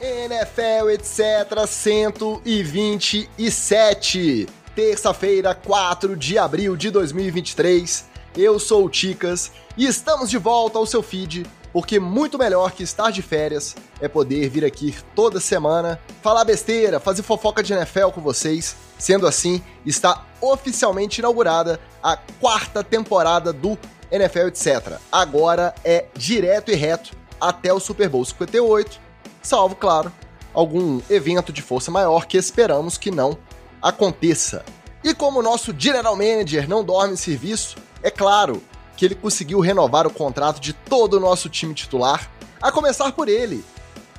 NFL, etc. 127. Terça-feira, 4 de abril de 2023. Eu sou o Ticas e estamos de volta ao seu feed, porque muito melhor que estar de férias é poder vir aqui toda semana, falar besteira, fazer fofoca de NFL com vocês. Sendo assim, está oficialmente inaugurada a quarta temporada do NFL, etc. Agora é direto e reto até o Super Bowl 58 salvo, claro, algum evento de força maior que esperamos que não aconteça. E como o nosso General Manager não dorme em serviço, é claro que ele conseguiu renovar o contrato de todo o nosso time titular, a começar por ele,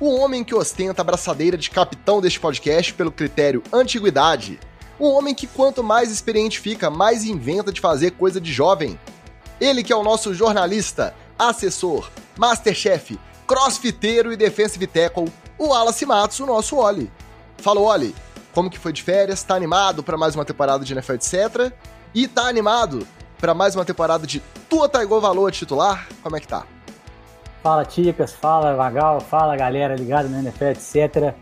o homem que ostenta a braçadeira de capitão deste podcast pelo critério antiguidade, um homem que quanto mais experiente fica, mais inventa de fazer coisa de jovem. Ele que é o nosso jornalista, assessor, masterchef, crossfiteiro e defensive tackle, o Wallace Matos, o nosso Oli. Fala, Oli, como que foi de férias? Tá animado para mais uma temporada de NFL, etc? E tá animado para mais uma temporada de Tua Taigô Valor titular? Como é que tá? Fala, Ticas, fala, Vagal, fala, galera ligada no NFL, etc.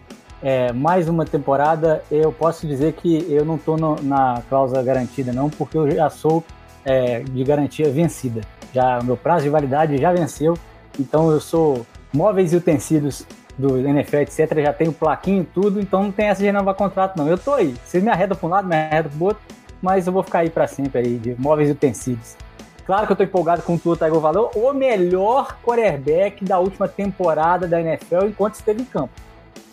É, mais uma temporada, eu posso dizer que eu não tô no, na cláusula garantida, não, porque eu já sou é, de garantia vencida. Já meu prazo de validade já venceu, então eu sou móveis e utensílios do NFL, etc., já tenho plaquinho tudo, então não tem essa de renovar contrato, não. Eu tô aí. Vocês me arredam para um lado, me arredam pro outro, mas eu vou ficar aí para sempre aí, de móveis e utensílios. Claro que eu tô empolgado com o Tua Tagovailoa Valor, o melhor quarterback da última temporada da NFL enquanto esteve em campo.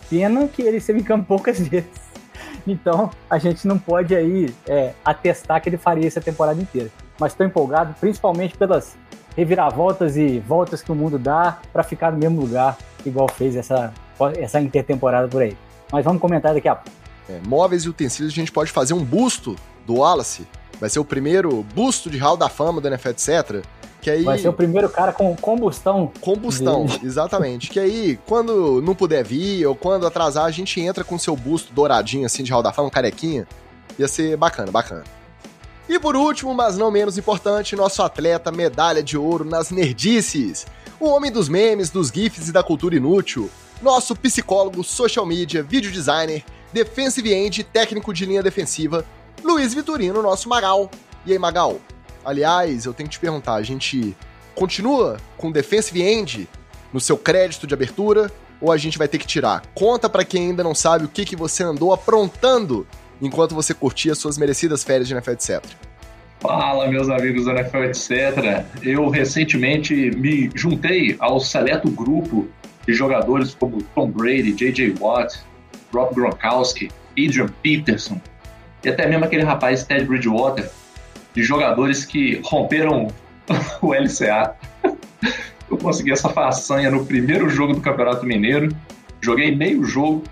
Pena que ele esteve em campo poucas vezes. Então, a gente não pode aí é, atestar que ele faria essa temporada inteira. Mas estou empolgado, principalmente pelas reviravoltas e voltas que o mundo dá para ficar no mesmo lugar, igual fez essa, essa intertemporada por aí. Mas vamos comentar daqui a pouco. É, móveis e utensílios, a gente pode fazer um busto do Wallace. Vai ser o primeiro busto de Hall da Fama do NFL, etc. Que aí... Vai ser o primeiro cara com combustão. Combustão, de... exatamente. que aí, quando não puder vir ou quando atrasar, a gente entra com seu busto douradinho, assim, de Hall da Fama, carequinha. Ia ser bacana, bacana. E por último, mas não menos importante, nosso atleta medalha de ouro nas nerdices. O homem dos memes, dos gifs e da cultura inútil. Nosso psicólogo, social media, video designer, defensive end técnico de linha defensiva, Luiz Vitorino, nosso Magal. E aí, Magal? Aliás, eu tenho que te perguntar, a gente continua com defensive end no seu crédito de abertura ou a gente vai ter que tirar? Conta para quem ainda não sabe o que, que você andou aprontando enquanto você curtia suas merecidas férias de NFL, etc. Fala, meus amigos do NFL, etc. Eu recentemente me juntei ao seleto grupo de jogadores como Tom Brady, J.J. Watt, Rob Gronkowski, Adrian Peterson e até mesmo aquele rapaz Ted Bridgewater, de jogadores que romperam o LCA. Eu consegui essa façanha no primeiro jogo do Campeonato Mineiro, joguei meio jogo,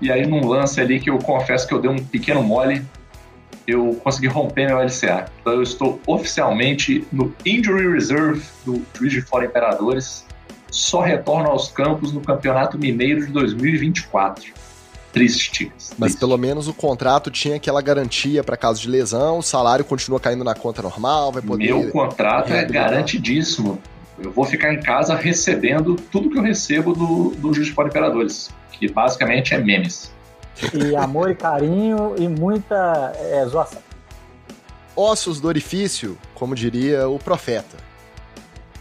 e aí, num lance ali que eu confesso que eu dei um pequeno mole, eu consegui romper meu LCA. Então, eu estou oficialmente no Injury Reserve do Juiz de Fora Imperadores. Só retorno aos campos no Campeonato Mineiro de 2024. Triste, Mas pelo menos o contrato tinha aquela garantia para caso de lesão, o salário continua caindo na conta normal, vai poder. Meu contrato é garantidíssimo. Eu vou ficar em casa recebendo tudo que eu recebo do, do Juiz de Fora Imperadores que basicamente é memes. E amor e carinho e muita é, zoação. Ossos do orifício, como diria o profeta.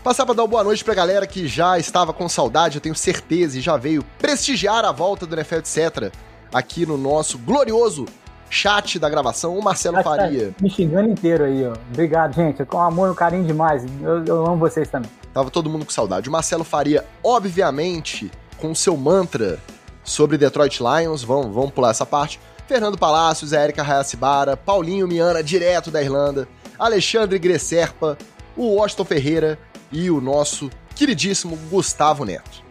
Passar para dar uma boa noite pra galera que já estava com saudade, eu tenho certeza, e já veio prestigiar a volta do NFL, etc. Aqui no nosso glorioso chat da gravação, o Marcelo Faria. me xingando inteiro aí, ó. Obrigado, gente. Com amor e carinho demais. Eu, eu amo vocês também. Tava todo mundo com saudade. O Marcelo Faria, obviamente, com seu mantra sobre Detroit Lions, vamos, vamos pular essa parte. Fernando Palácios, Érica Hayasibara, Paulinho Miana, direto da Irlanda, Alexandre Gresserpa, o Washington Ferreira e o nosso queridíssimo Gustavo Neto.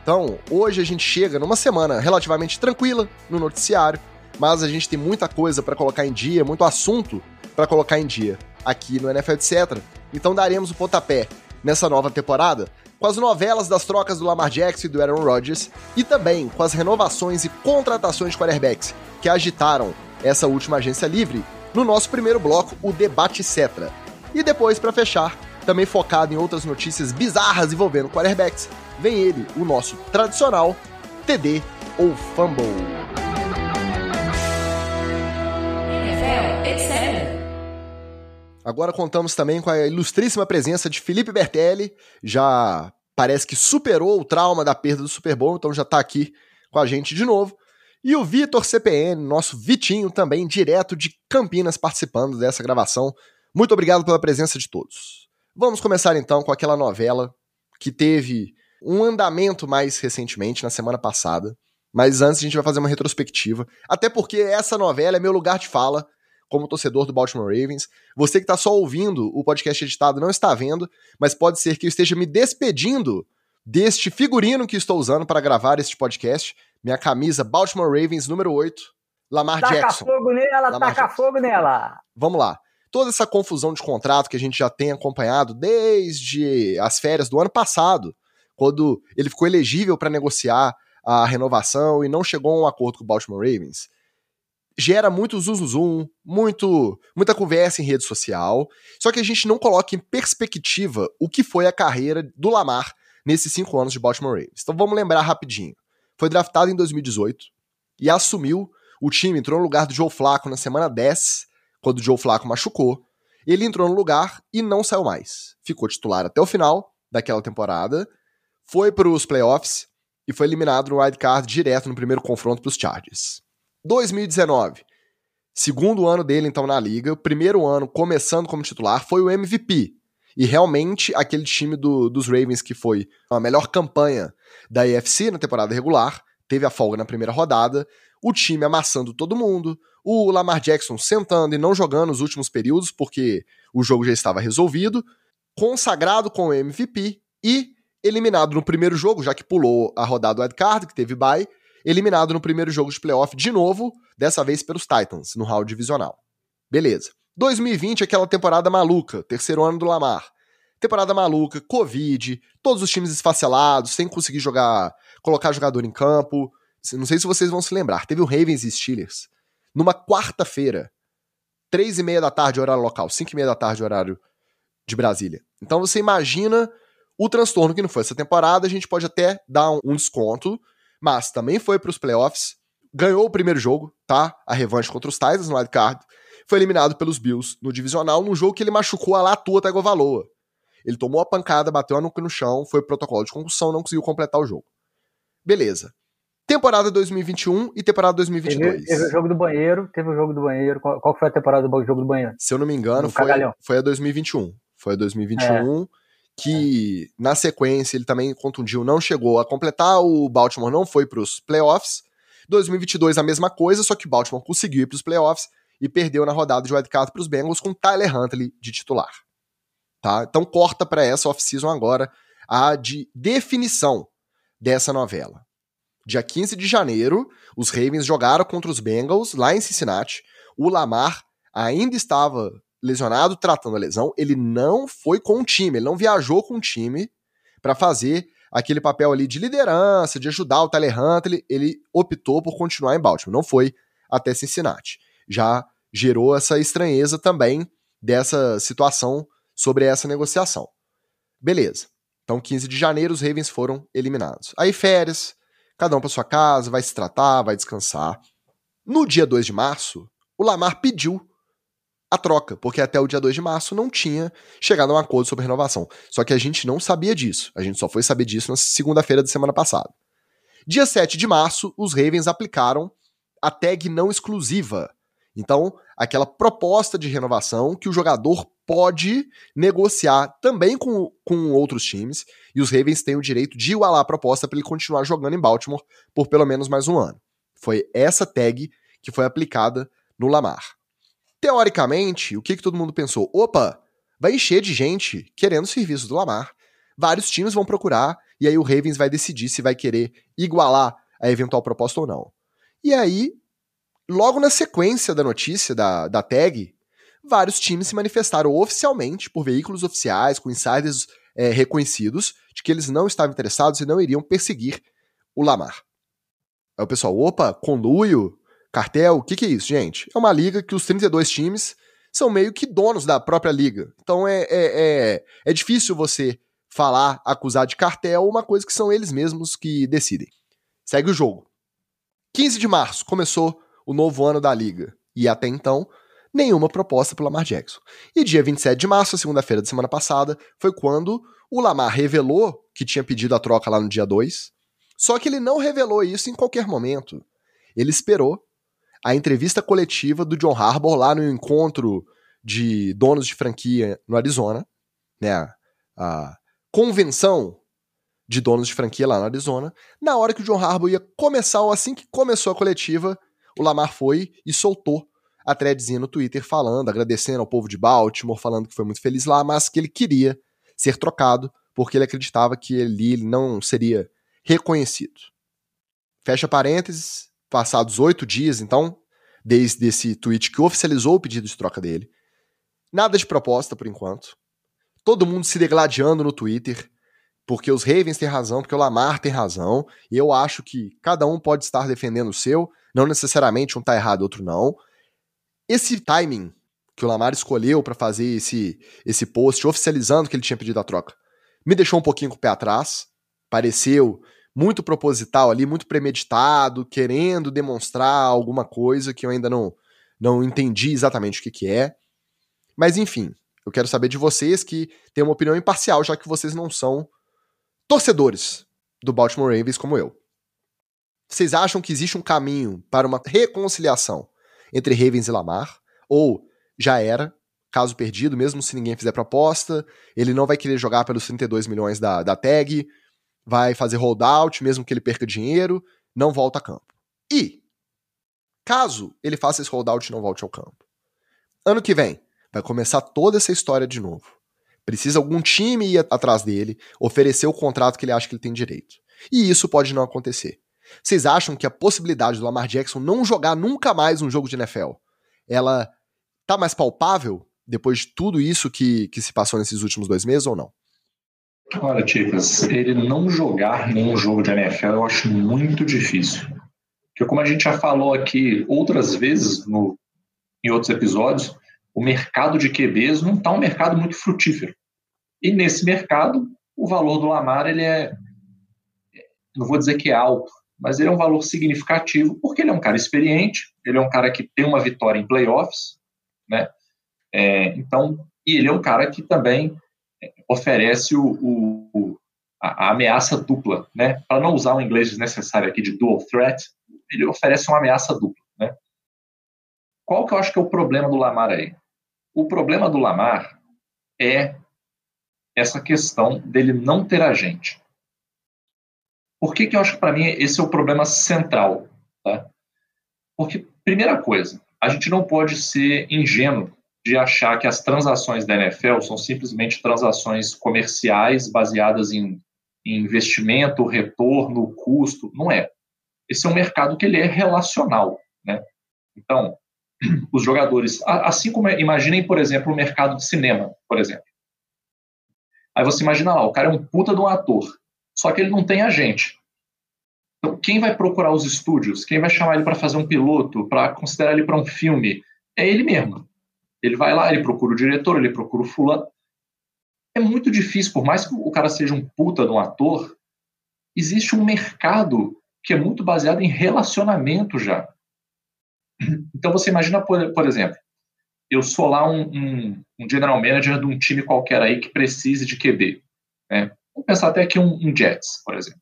Então, hoje a gente chega numa semana relativamente tranquila no noticiário, mas a gente tem muita coisa para colocar em dia, muito assunto para colocar em dia aqui no NFL etc. Então daremos o pontapé nessa nova temporada com as novelas das trocas do Lamar Jackson e do Aaron Rodgers, e também com as renovações e contratações de quarterbacks que agitaram essa última agência livre, no nosso primeiro bloco, o Debate Cetra. E depois, para fechar, também focado em outras notícias bizarras envolvendo quarterbacks, vem ele, o nosso tradicional TD ou fumble. Agora contamos também com a ilustríssima presença de Felipe Bertelli, já parece que superou o trauma da perda do Super Bowl, então já está aqui com a gente de novo. E o Vitor CPN, nosso Vitinho também, direto de Campinas, participando dessa gravação. Muito obrigado pela presença de todos. Vamos começar então com aquela novela que teve um andamento mais recentemente, na semana passada. Mas antes a gente vai fazer uma retrospectiva. Até porque essa novela é meu lugar de fala como torcedor do Baltimore Ravens. Você que está só ouvindo o podcast editado não está vendo, mas pode ser que eu esteja me despedindo deste figurino que estou usando para gravar este podcast. Minha camisa Baltimore Ravens número 8, Lamar taca Jackson. Taca fogo nela, Lamar taca Jackson. fogo nela. Vamos lá. Toda essa confusão de contrato que a gente já tem acompanhado desde as férias do ano passado, quando ele ficou elegível para negociar a renovação e não chegou a um acordo com o Baltimore Ravens, gera muito zum, zum muito muita conversa em rede social. Só que a gente não coloca em perspectiva o que foi a carreira do Lamar nesses cinco anos de Baltimore Ravens. Então vamos lembrar rapidinho. Foi draftado em 2018 e assumiu o time, entrou no lugar do Joe Flacco na semana 10, quando o Joe Flacco machucou. Ele entrou no lugar e não saiu mais. Ficou titular até o final daquela temporada, foi para os playoffs e foi eliminado no wild card direto no primeiro confronto para os Chargers. 2019, segundo ano dele então na liga, primeiro ano começando como titular, foi o MVP. E realmente aquele time do, dos Ravens que foi a melhor campanha da AFC na temporada regular, teve a folga na primeira rodada, o time amassando todo mundo, o Lamar Jackson sentando e não jogando os últimos períodos porque o jogo já estava resolvido, consagrado com o MVP e eliminado no primeiro jogo, já que pulou a rodada do wildcard, que teve bye, eliminado no primeiro jogo de playoff de novo, dessa vez pelos Titans, no round divisional. Beleza. 2020, aquela temporada maluca, terceiro ano do Lamar. Temporada maluca, Covid, todos os times esfacelados, sem conseguir jogar, colocar jogador em campo. Não sei se vocês vão se lembrar, teve o Ravens e Steelers numa quarta-feira, três e meia da tarde, horário local, cinco e meia da tarde, horário de Brasília. Então você imagina o transtorno que não foi essa temporada, a gente pode até dar um desconto, mas também foi para os playoffs, ganhou o primeiro jogo, tá? A revanche contra os Titans no wildcard, foi eliminado pelos Bills no divisional, num jogo que ele machucou a Latua Tagovailoa. Ele tomou a pancada, bateu a nuca no chão, foi pro protocolo de concussão, não conseguiu completar o jogo. Beleza. Temporada 2021 e temporada 2022. Teve, teve o jogo do banheiro, teve o jogo do banheiro. Qual, qual foi a temporada do jogo do banheiro? Se eu não me engano, No foi, cagalhão. foi a 2021. Foi a 2021 que, na sequência, ele também contundiu, não chegou a completar, o Baltimore não foi pros playoffs. 2022 a mesma coisa, só que o Baltimore conseguiu ir pros playoffs e perdeu na rodada de wildcard pros Bengals com Tyler Huntley de titular. Tá? Então corta para essa off-season agora a de definição dessa novela. Dia 15 de janeiro, os Ravens jogaram contra os Bengals lá em Cincinnati. O Lamar ainda estava lesionado, tratando a lesão. Ele não foi com o time, ele não viajou com o time para fazer aquele papel ali de liderança, de ajudar o Tyler Huntley. Ele optou por continuar em Baltimore, não foi até Cincinnati. Já gerou essa estranheza também dessa situação sobre essa negociação. Beleza. Então, 15 de janeiro, os Ravens foram eliminados. Aí, férias, cada um para sua casa, vai se tratar, vai descansar. No dia 2 de março, o Lamar pediu a troca, porque até o dia 2 de março não tinha chegado a um acordo sobre renovação. Só que a gente não sabia disso. A gente só foi saber disso na segunda-feira da semana passada. Dia 7 de março, os Ravens aplicaram a tag não exclusiva. Então, aquela proposta de renovação que o jogador pode negociar também com, com outros times, e os Ravens têm o direito de igualar a proposta para ele continuar jogando em Baltimore por pelo menos mais um ano. Foi essa tag que foi aplicada no Lamar. Teoricamente, o que, que todo mundo pensou? Opa, vai encher de gente querendo o serviço do Lamar. Vários times vão procurar, e aí o Ravens vai decidir se vai querer igualar a eventual proposta ou não. E aí, logo na sequência da notícia da, da tag, vários times se manifestaram oficialmente por veículos oficiais, com insiders é, reconhecidos, de que eles não estavam interessados e não iriam perseguir o Lamar. Aí o pessoal, opa, conluio, cartel, o que, que é isso, gente? É uma liga que os 32 times são meio que donos da própria liga. Então é, é, é, é difícil você falar, acusar de cartel uma coisa que são eles mesmos que decidem. Segue o jogo. 15 de março começou o novo ano da liga. E até então, nenhuma proposta para Lamar Jackson. E dia 27 de março, segunda-feira da semana passada, foi quando o Lamar revelou que tinha pedido a troca lá no dia 2. Só que ele não revelou isso em qualquer momento. Ele esperou a entrevista coletiva do John Harbaugh lá no encontro de donos de franquia no Arizona, né? A convenção de donos de franquia lá no Arizona. Na hora que o John Harbaugh ia começar, ou assim que começou a coletiva, o Lamar foi e soltou a threadzinha no Twitter falando, agradecendo ao povo de Baltimore, falando que foi muito feliz lá, mas que ele queria ser trocado porque ele acreditava que ele não seria reconhecido. Fecha parênteses, passados oito dias, então, desde esse tweet que oficializou o pedido de troca dele. Nada de proposta por enquanto. Todo mundo se degladiando no Twitter, porque os Ravens têm razão, porque o Lamar tem razão, e eu acho que cada um pode estar defendendo o seu, não necessariamente um tá errado, outro não. Esse timing que o Lamar escolheu para fazer esse, esse post oficializando que ele tinha pedido a troca me deixou um pouquinho com o pé atrás. Pareceu muito proposital ali, muito premeditado, querendo demonstrar alguma coisa que eu ainda não, não entendi exatamente o que, que é. Mas enfim, eu quero saber de vocês que têm uma opinião imparcial, já que vocês não são torcedores do Baltimore Ravens como eu. Vocês acham que existe um caminho para uma reconciliação entre Ravens e Lamar? Ou já era, caso perdido, mesmo se ninguém fizer proposta, ele não vai querer jogar pelos 32 milhões da, da tag, vai fazer holdout, mesmo que ele perca dinheiro, não volta a campo. E, caso ele faça esse holdout e não volte ao campo, ano que vem, vai começar toda essa história de novo. Precisa algum time ir atrás dele, oferecer o contrato que ele acha que ele tem direito. E isso pode não acontecer. Vocês acham que a possibilidade do Lamar Jackson não jogar nunca mais um jogo de NFL, ela tá mais palpável depois de tudo isso que, que se passou nesses últimos dois meses ou não? Olha, Ticas, ele não jogar nenhum jogo de NFL eu acho muito difícil. Porque como a gente já falou aqui outras vezes no, em outros episódios, o mercado de QBs não está um mercado muito frutífero. E nesse mercado, o valor do Lamar, ele é, não vou dizer que é alto, mas ele é um valor significativo porque ele é um cara experiente, ele é um cara que tem uma vitória em playoffs, né? É, então, e ele é um cara que também oferece o, o a, a, ameaça dupla, né? Para não usar o inglês desnecessário aqui de dual threat, ele oferece uma ameaça dupla, né? Qual que eu acho que é o problema do Lamar aí? O problema do Lamar é essa questão dele não ter agente. Por que, que eu acho que para mim esse é o problema central? Tá? Porque, primeira coisa, a gente não pode ser ingênuo de achar que as transações da NFL são simplesmente transações comerciais baseadas em, em investimento, retorno, custo. Não é. Esse é um mercado que ele é relacional. Né? Então, os jogadores. Assim como imaginem, por exemplo, o mercado de cinema, por exemplo. Aí você imagina lá, o cara é um puta de um ator, só que ele não tem agente. Então, quem vai procurar os estúdios? Quem vai chamar ele para fazer um piloto, para considerar ele para um filme? É ele mesmo. Ele vai lá, ele procura o diretor, ele procura o fulano. É muito difícil, por mais que o cara seja um puta de um ator, existe um mercado que é muito baseado em relacionamento já. Então você imagina, por, por exemplo, eu sou lá um, um, um, general manager de um time qualquer aí que precise de QB. Né? Pensar até aqui um, um Jets, por exemplo.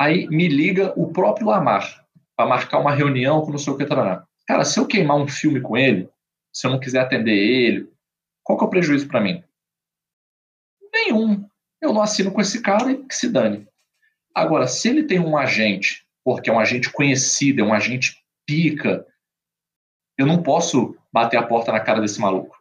Aí me liga o próprio Lamar para marcar uma reunião com não sei o que trará. Cara, se eu queimar um filme com ele, se eu não quiser atender ele, qual que é o prejuízo para mim? Nenhum. Eu não assino com esse cara e que se dane. Agora, se ele tem um agente, porque é um agente conhecido, é um agente pica. Eu não posso bater a porta na cara desse maluco.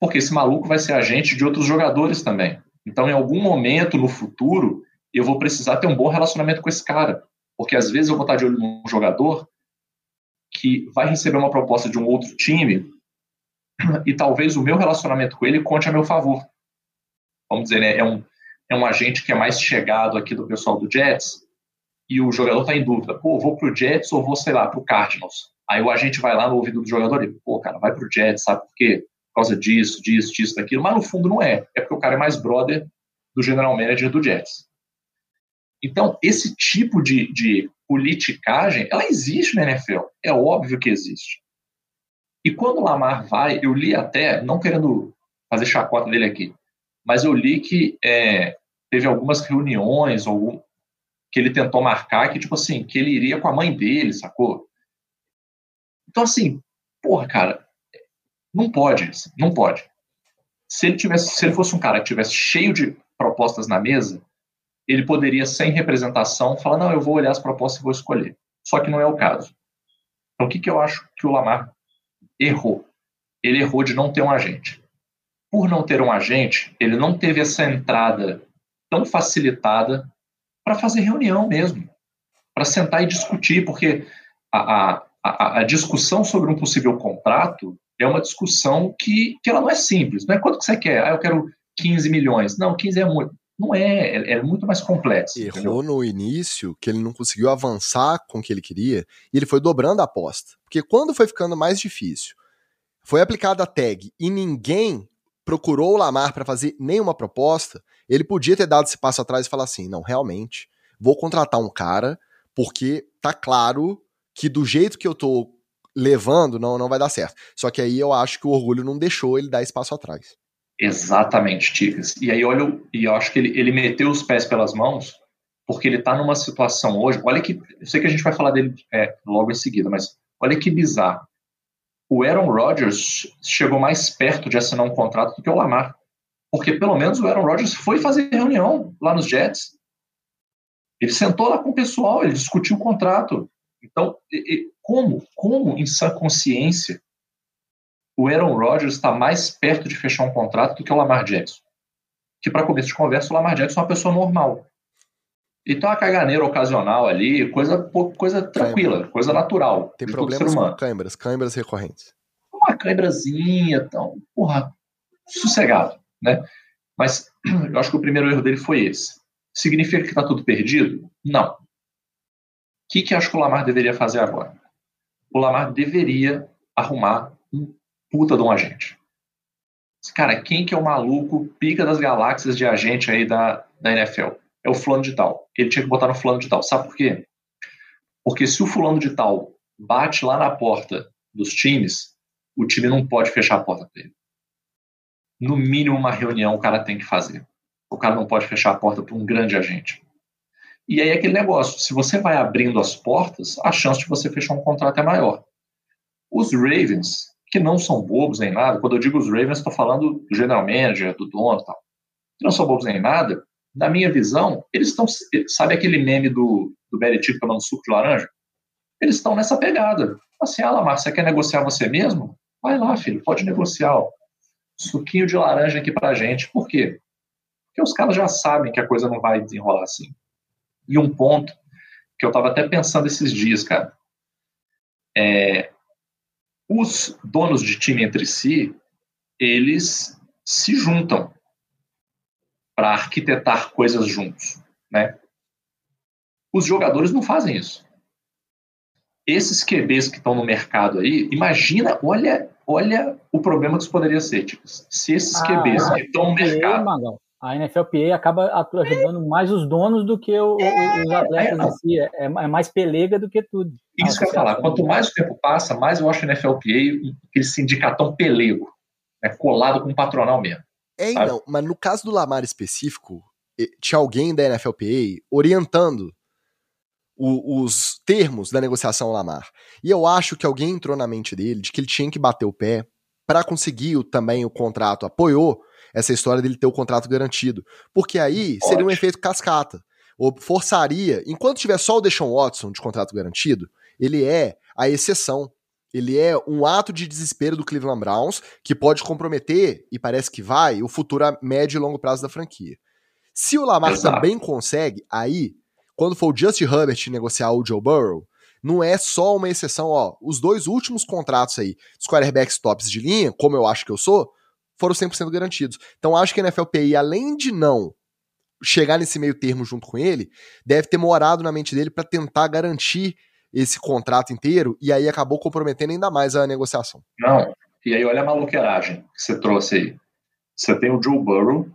Porque esse maluco vai ser agente de outros jogadores também. Então, em algum momento no futuro, eu vou precisar ter um bom relacionamento com esse cara. Porque às vezes eu vou estar de olho num jogador que vai receber uma proposta de um outro time e talvez o meu relacionamento com ele conte a meu favor. Vamos dizer, né? é, um, é um agente que é mais chegado aqui do pessoal do Jets, e o jogador está em dúvida, pô, vou pro Jets ou vou, sei lá, pro Cardinals. Aí o agente vai lá no ouvido do jogador e, pô, cara, vai pro Jets, sabe por quê? Por causa disso, disso, disso, daquilo. Mas no fundo não é. É porque o cara é mais brother do general manager do Jets. Então, esse tipo de, de politicagem, ela existe na NFL. É óbvio que existe. E quando o Lamar vai, eu li até, não querendo fazer chacota dele aqui, mas eu li que é, teve algumas reuniões algum, que ele tentou marcar que, tipo assim, que ele iria com a mãe dele, sacou? Então, assim, porra, cara, não pode, não pode. Se ele tivesse, se ele fosse um cara que tivesse cheio de propostas na mesa, ele poderia, sem representação, falar: não, eu vou olhar as propostas e vou escolher. Só que não é o caso. Então, o que, que eu acho que o Lamar errou? Ele errou de não ter um agente. Por não ter um agente, ele não teve essa entrada tão facilitada para fazer reunião mesmo, para sentar e discutir, porque a, a, a, discussão sobre um possível contrato é uma discussão que, que ela não é simples. Não é quanto que você quer? Ah, eu quero 15 milhões. Não, 15 é muito. Não é, é, é muito mais complexo. Errou entendeu? no início que ele não conseguiu avançar com o que ele queria e ele foi dobrando a aposta. Porque quando foi ficando mais difícil, foi aplicada a tag e ninguém procurou o Lamar para fazer nenhuma proposta, ele podia ter dado esse passo atrás e falar assim: não, realmente, vou contratar um cara, porque tá claro que do jeito que eu tô levando, não, não vai dar certo. Só que aí eu acho que o orgulho não deixou ele dar esse passo atrás. Exatamente, Ticas. E aí olha, e eu acho que ele, ele meteu os pés pelas mãos, porque ele tá numa situação hoje. Olha que. Eu sei que a gente vai falar dele é, logo em seguida, mas olha que bizarro. O Aaron Rodgers chegou mais perto de assinar um contrato do que o Lamar. Porque pelo menos o Aaron Rodgers foi fazer reunião lá nos Jets. Ele sentou lá com o pessoal, ele discutiu o contrato. Então, como, como em sã consciência o Aaron Rodgers está mais perto de fechar um contrato do que o Lamar Jackson. Que, para começo de conversa, o Lamar Jackson é uma pessoa normal. Então, a caganeira ocasional ali, coisa, coisa tranquila, coisa natural. Tem problemas com câimbras, câimbras recorrentes. Uma câimbrazinha, então, porra, sossegado, né? Mas eu acho que o primeiro erro dele foi esse. Significa que está tudo perdido? Não. O que, que acho que o Lamar deveria fazer agora? O Lamar deveria arrumar um puta de um agente. Cara, quem que é o maluco pica das galáxias de agente aí da, da NFL? É o fulano de tal. Ele tinha que botar no fulano de tal. Sabe por quê? Porque se o fulano de tal bate lá na porta dos times, o time não pode fechar a porta para ele. No mínimo, uma reunião o cara tem que fazer. O cara não pode fechar a porta para um grande agente. E aí aquele negócio, se você vai abrindo as portas, a chance de você fechar um contrato é maior. Os Ravens que não são bobos nem nada. Quando eu digo os Ravens, estou falando do general manager, do dono e tal. Que não são bobos nem nada. Na minha visão, eles estão. Sabe aquele meme do, do Belichick tomando suco de laranja? Eles estão nessa pegada. Assim, ah, Lamar, você quer negociar você mesmo? Vai lá, filho, pode negociar. Ó. Suquinho de laranja aqui pra gente. Por quê? Porque os caras já sabem que a coisa não vai desenrolar assim. E um ponto que eu estava até pensando esses dias, cara. É, os donos de time entre si, eles se juntam para arquitetar coisas juntos, né? Os jogadores não fazem isso. Esses QBs que estão no mercado aí, imagina, olha, olha o problema que isso poderia ser, tipo, se esses ah, QBs que estão no mercado a NFLPA acaba ajudando é. mais os donos do que o, é, os atletas é, em si. É, é, mais pelega do que tudo. Isso que eu ia falar. Quanto mais o tempo passa, mais eu acho a NFLPA aquele sindicatão pelego, né, colado com o patronal mesmo. É, sabe? não, mas no caso do Lamar específico, tinha alguém da NFLPA orientando o, os termos da negociação Lamar. E eu acho que alguém entrou na mente dele de que ele tinha que bater o pé para conseguir também o contrato, apoiou essa história dele ter o contrato garantido. Porque aí seria um efeito cascata. Ou forçaria, enquanto tiver só o Deshaun Watson de contrato garantido, ele é a exceção. Ele é um ato de desespero do Cleveland Browns que pode comprometer, e parece que vai, o futuro a médio e longo prazo da franquia. Se o Lamar Exato. também consegue, aí, quando for o Justin Herbert negociar o Joe Burrow, não é só uma exceção, ó. Os dois últimos contratos aí, dos quarterbacks tops de linha, como eu acho que eu sou, foram 100% garantidos. Então acho que a NFLPI, além de não chegar nesse meio termo junto com ele, deve ter morado na mente dele para tentar garantir esse contrato inteiro e aí acabou comprometendo ainda mais a negociação. Não, e aí olha a maluqueiragem que você trouxe aí. Você tem o Joe Burrow,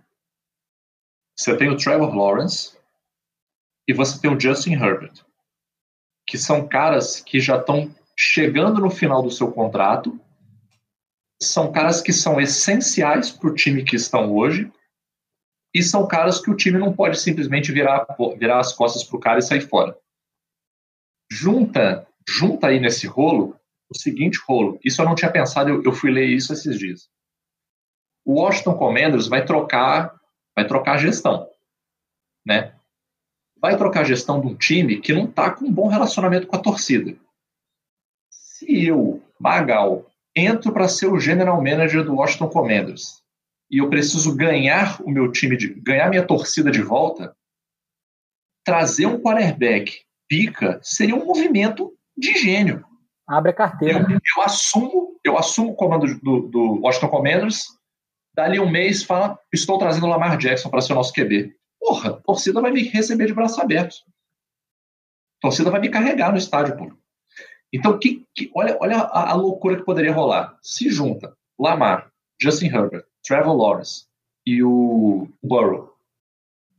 você tem o Trevor Lawrence e você tem o Justin Herbert, que são caras que já estão chegando no final do seu contrato, são caras que são essenciais para o time que estão hoje, e são caras que o time não pode simplesmente virar, virar as costas para o cara e sair fora. Junta, junta aí nesse rolo o seguinte rolo. Isso eu não tinha pensado, eu, eu fui ler isso esses dias. O Washington Commanders vai trocar, vai trocar a gestão, né? Vai trocar a gestão de um time que não está com um bom relacionamento com a torcida. Se eu, Magal, entro para ser o general manager do Washington Commanders e eu preciso ganhar o meu time, de, ganhar minha torcida de volta, trazer um quarterback pica seria um movimento de gênio. Abre a carteira. Eu, eu assumo, eu assumo o comando do, do Washington Commanders, dali um mês fala, estou trazendo o Lamar Jackson para ser o nosso QB. Porra, a torcida vai me receber de braços abertos. A torcida vai me carregar no estádio, pô. Então, que, que, olha, olha a, a, loucura que poderia rolar. Se junta Lamar, Justin Herbert, Trevor Lawrence e o Burrow.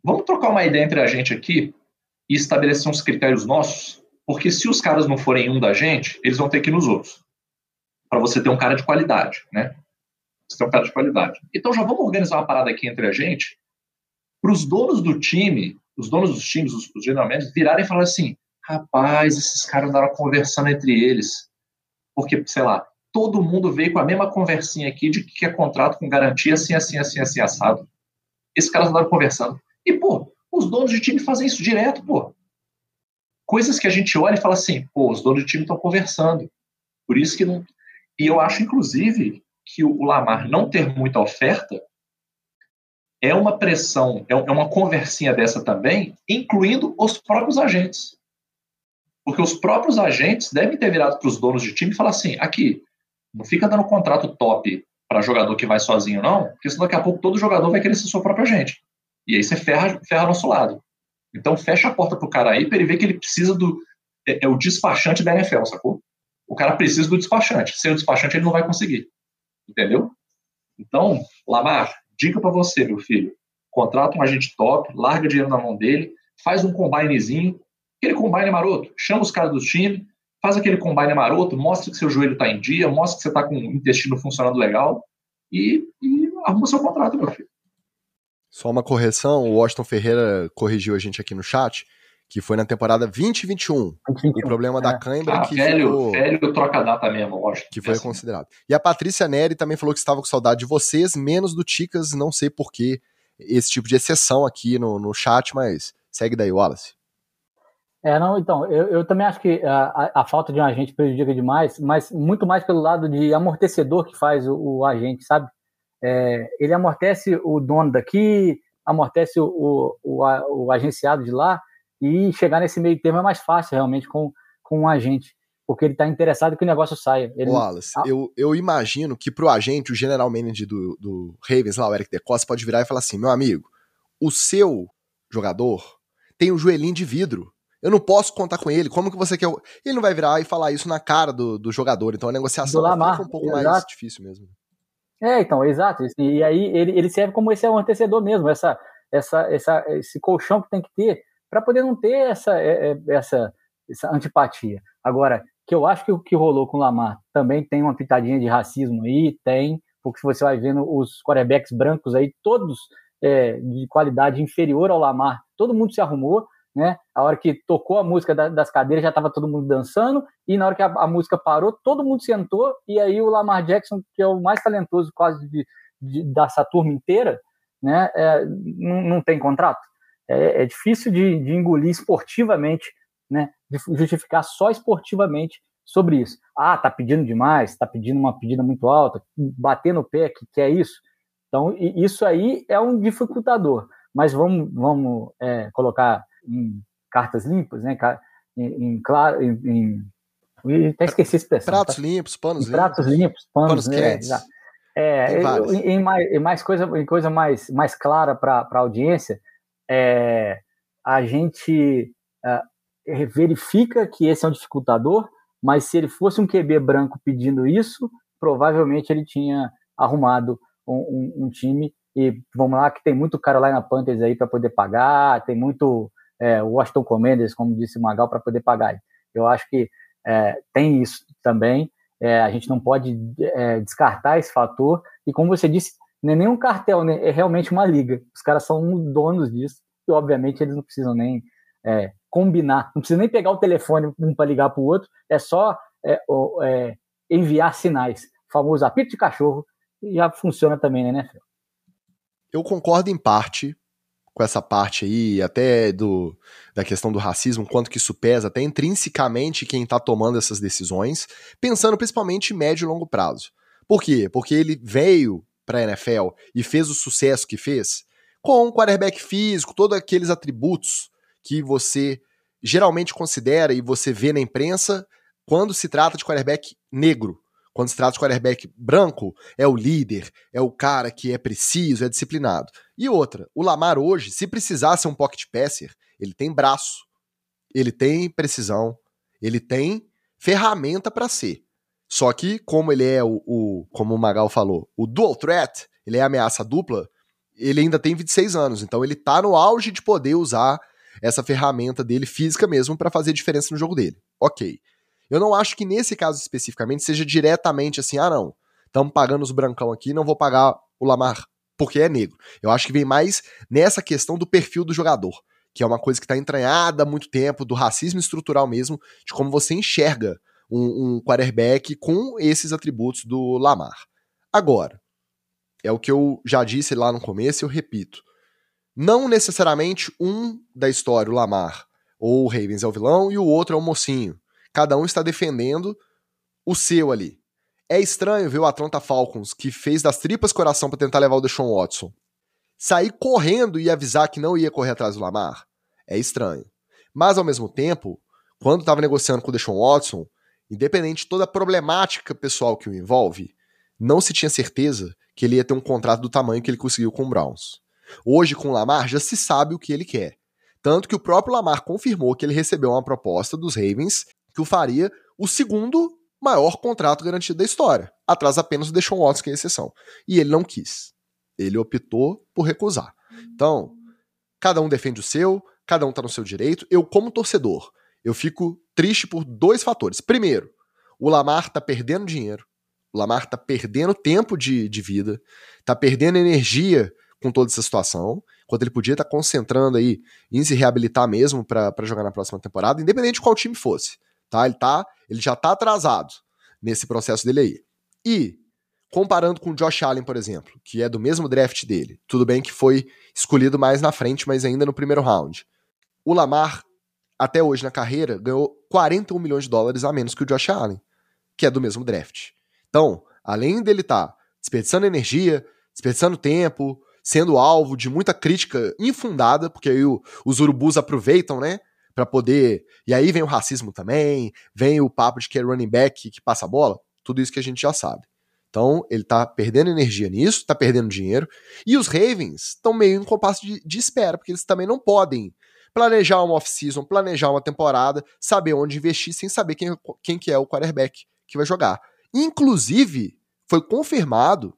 Vamos trocar uma ideia entre a gente aqui e estabelecer uns critérios nossos, porque se os caras não forem um da gente, eles vão ter que ir nos outros. Para você ter um cara de qualidade, né? Você ter um cara de qualidade. Então já vamos organizar uma parada aqui entre a gente, para os donos do time, os donos dos times, os, os virarem e falar assim: rapaz, esses caras andaram conversando entre eles. Porque, sei lá, todo mundo veio com a mesma conversinha aqui de que é contrato com garantia assim, assim, assim, assim, assado. Esses caras andaram conversando. E, pô, os donos de time fazem isso direto, pô. Coisas que a gente olha e fala assim, pô, os donos de time estão conversando. Por isso que não. E eu acho, inclusive, que o Lamar não ter muita oferta é uma pressão, é, é uma conversinha dessa também, incluindo os próprios agentes. Porque os próprios agentes devem ter virado para os donos de time e falar assim: aqui, não fica dando contrato top para jogador que vai sozinho, não, porque senão daqui a pouco todo jogador vai querer ser seu próprio agente. E aí você ferra, ferra nosso lado. Então fecha a porta pro cara aí para ele ver que ele precisa do. É, é, o despachante da NFL, sacou? O cara precisa do despachante. Sem o despachante ele não vai conseguir. Entendeu? Então, Lamar, dica para você, meu filho. Contrata um agente top, larga dinheiro na mão dele, faz um combinezinho, Aquele combine maroto, chama os caras do time, faz aquele combine maroto, mostra que seu joelho está em dia, mostra que você está com o intestino funcionando legal e, e arruma seu contrato, meu filho. Só uma correção, o Washington Ferreira corrigiu a gente aqui no chat, que foi na temporada 2021. 2021 o problema é. da cãibra ah, que velho, ficou... velho troca data mesmo, Washington. Que foi é assim. considerado. E a Patrícia Neri também falou que estava com saudade de vocês, menos do Ticas, não sei porquê esse tipo de exceção aqui no, no chat, mas segue daí, Wallace. É, não, então, eu, eu também acho que a, a, falta de um agente prejudica demais, mas muito mais pelo lado de amortecedor que faz o, o agente, sabe? É, ele amortece o dono daqui, amortece o, o, o, o, agenciado de lá, e chegar nesse meio termo é mais fácil realmente com, com um agente, porque ele está interessado que o negócio saia. Ele... Wallace, ah. eu, eu imagino que para o agente, o general manager do, do Ravens, lá, o Eric DeCosta, pode virar e falar assim: meu amigo, o seu jogador tem um joelhinho de vidro eu não posso contar com ele. Como que você quer. Ele não vai virar e falar isso na cara do, do jogador. Então a negociação Lamar, fica um pouco exato. mais difícil mesmo. É, então, exato. E aí ele, ele serve como esse amortecedor mesmo, essa, essa, essa, esse colchão que tem que ter para poder não ter essa, é, é, essa, essa antipatia. Agora, que eu acho que o que rolou com o Lamar também tem uma pitadinha de racismo aí, tem, porque você vai vendo os quarterbacks brancos aí, todos é, de qualidade inferior ao Lamar, todo mundo se arrumou, né? A hora que tocou a música da, das cadeiras já estava todo mundo dançando e na hora que a, a, música parou todo mundo sentou e aí o Lamar Jackson que é o mais talentoso quase de, de, dessa turma inteira, né? É, não, não, tem contrato. É, é difícil de, de, engolir esportivamente, né? De justificar só esportivamente sobre isso. Ah, tá pedindo demais, tá pedindo uma pedida muito alta, bater no pé que, que é isso. Então isso aí é um dificultador. Mas vamos, vamos é, colocar em cartas limpas, né? Em, claro, em, em, até esqueci esse expressão. Pratos tá? limpos, panos limpos. Pratos limpos, panos, panos né? quentes. É, em, mais, mais coisa, em coisa mais, mais clara para a audiência, é, a gente é, verifica que esse é um dificultador, mas se ele fosse um QB branco pedindo isso, provavelmente ele tinha arrumado um, um, um time e vamos lá que tem muito Carolina Panthers aí para poder pagar, tem muito é, o Washington Commanders, como disse o Magal, para poder pagar. Eu acho que é, tem isso também. É, a gente não pode é, descartar esse fator. E como você disse, não é nem um cartel, né? é realmente uma liga. Os caras são donos disso. E, obviamente, eles não precisam nem é, combinar, não precisa nem pegar o telefone um para ligar para o outro, é só é, enviar sinais. O famoso apito de cachorro, e já funciona também né, NFL. Eu concordo em parte com essa parte aí, até do, da questão do racismo, quanto que isso pesa, até intrinsecamente quem está tomando essas decisões, pensando principalmente em médio e longo prazo. Por quê? Porque ele veio para a NFL e fez o sucesso que fez com um quarterback físico, todos aqueles atributos que você geralmente considera e você vê na imprensa quando se trata de quarterback negro. Quando se trata de quarterback branco, é o líder, é o cara que é preciso, é disciplinado. E outra, o Lamar hoje, se precisasse um pocket passer, ele tem braço, ele tem precisão, ele tem ferramenta para ser. Só que, como ele é o, o, como o Magal falou, o dual threat, ele é ameaça dupla, ele ainda tem 26 anos, então ele tá no auge de poder usar essa ferramenta dele física mesmo para fazer diferença no jogo dele. Ok. Eu não acho que nesse caso especificamente seja diretamente assim, ah não, estamos pagando os brancão aqui, não vou pagar o Lamar porque é negro. Eu acho que vem mais nessa questão do perfil do jogador, que é uma coisa que está entranhada há muito tempo, do racismo estrutural mesmo, de como você enxerga um, um quarterback com esses atributos do Lamar. Agora, é o que eu já disse lá no começo e eu repito. Não necessariamente um da história, o Lamar, ou o Ravens é o vilão e o outro é o mocinho. Cada um está defendendo o seu ali. É estranho ver o Atlanta Falcons, que fez das tripas coração para tentar levar o Deshaun Watson, sair correndo e avisar que não ia correr atrás do Lamar. É estranho. Mas, ao mesmo tempo, quando estava negociando com o Deshaun Watson, independente de toda a problemática pessoal que o envolve, não se tinha certeza que ele ia ter um contrato do tamanho que ele conseguiu com o Browns. Hoje, com o Lamar, já se sabe o que ele quer. Tanto que o próprio Lamar confirmou que ele recebeu uma proposta dos Ravens que o faria o segundo maior contrato garantido da história, atrás apenas do Deshaun Watson, que é exceção. E ele não quis. Ele optou por recusar. Então, cada um defende o seu, cada um está no seu direito. Eu, como torcedor, eu fico triste por dois fatores. Primeiro, o Lamar está perdendo dinheiro. O Lamar está perdendo tempo de, de vida, está perdendo energia com toda essa situação, enquanto ele podia estar concentrando aí em se reabilitar mesmo para jogar na próxima temporada, independente de qual time fosse, tá? Ele tá, ele já tá atrasado nesse processo dele aí. E comparando com o Josh Allen, por exemplo, que é do mesmo draft dele, tudo bem que foi escolhido mais na frente, mas ainda no primeiro round. O Lamar até hoje na carreira ganhou 41 milhões de dólares a menos que o Josh Allen, que é do mesmo draft. Então, além dele estar tá desperdiçando energia, desperdiçando tempo, sendo alvo de muita crítica infundada, porque aí os urubus aproveitam, né? Para poder. E aí vem o racismo também, vem o papo de que é running back que passa a bola, tudo isso que a gente já sabe. Então, ele tá perdendo energia nisso, tá perdendo dinheiro. E os Ravens estão meio em compasso de, de, espera, porque eles também não podem planejar uma off-season, planejar uma temporada, saber onde investir sem saber quem, quem que é o quarterback que vai jogar. Inclusive, foi confirmado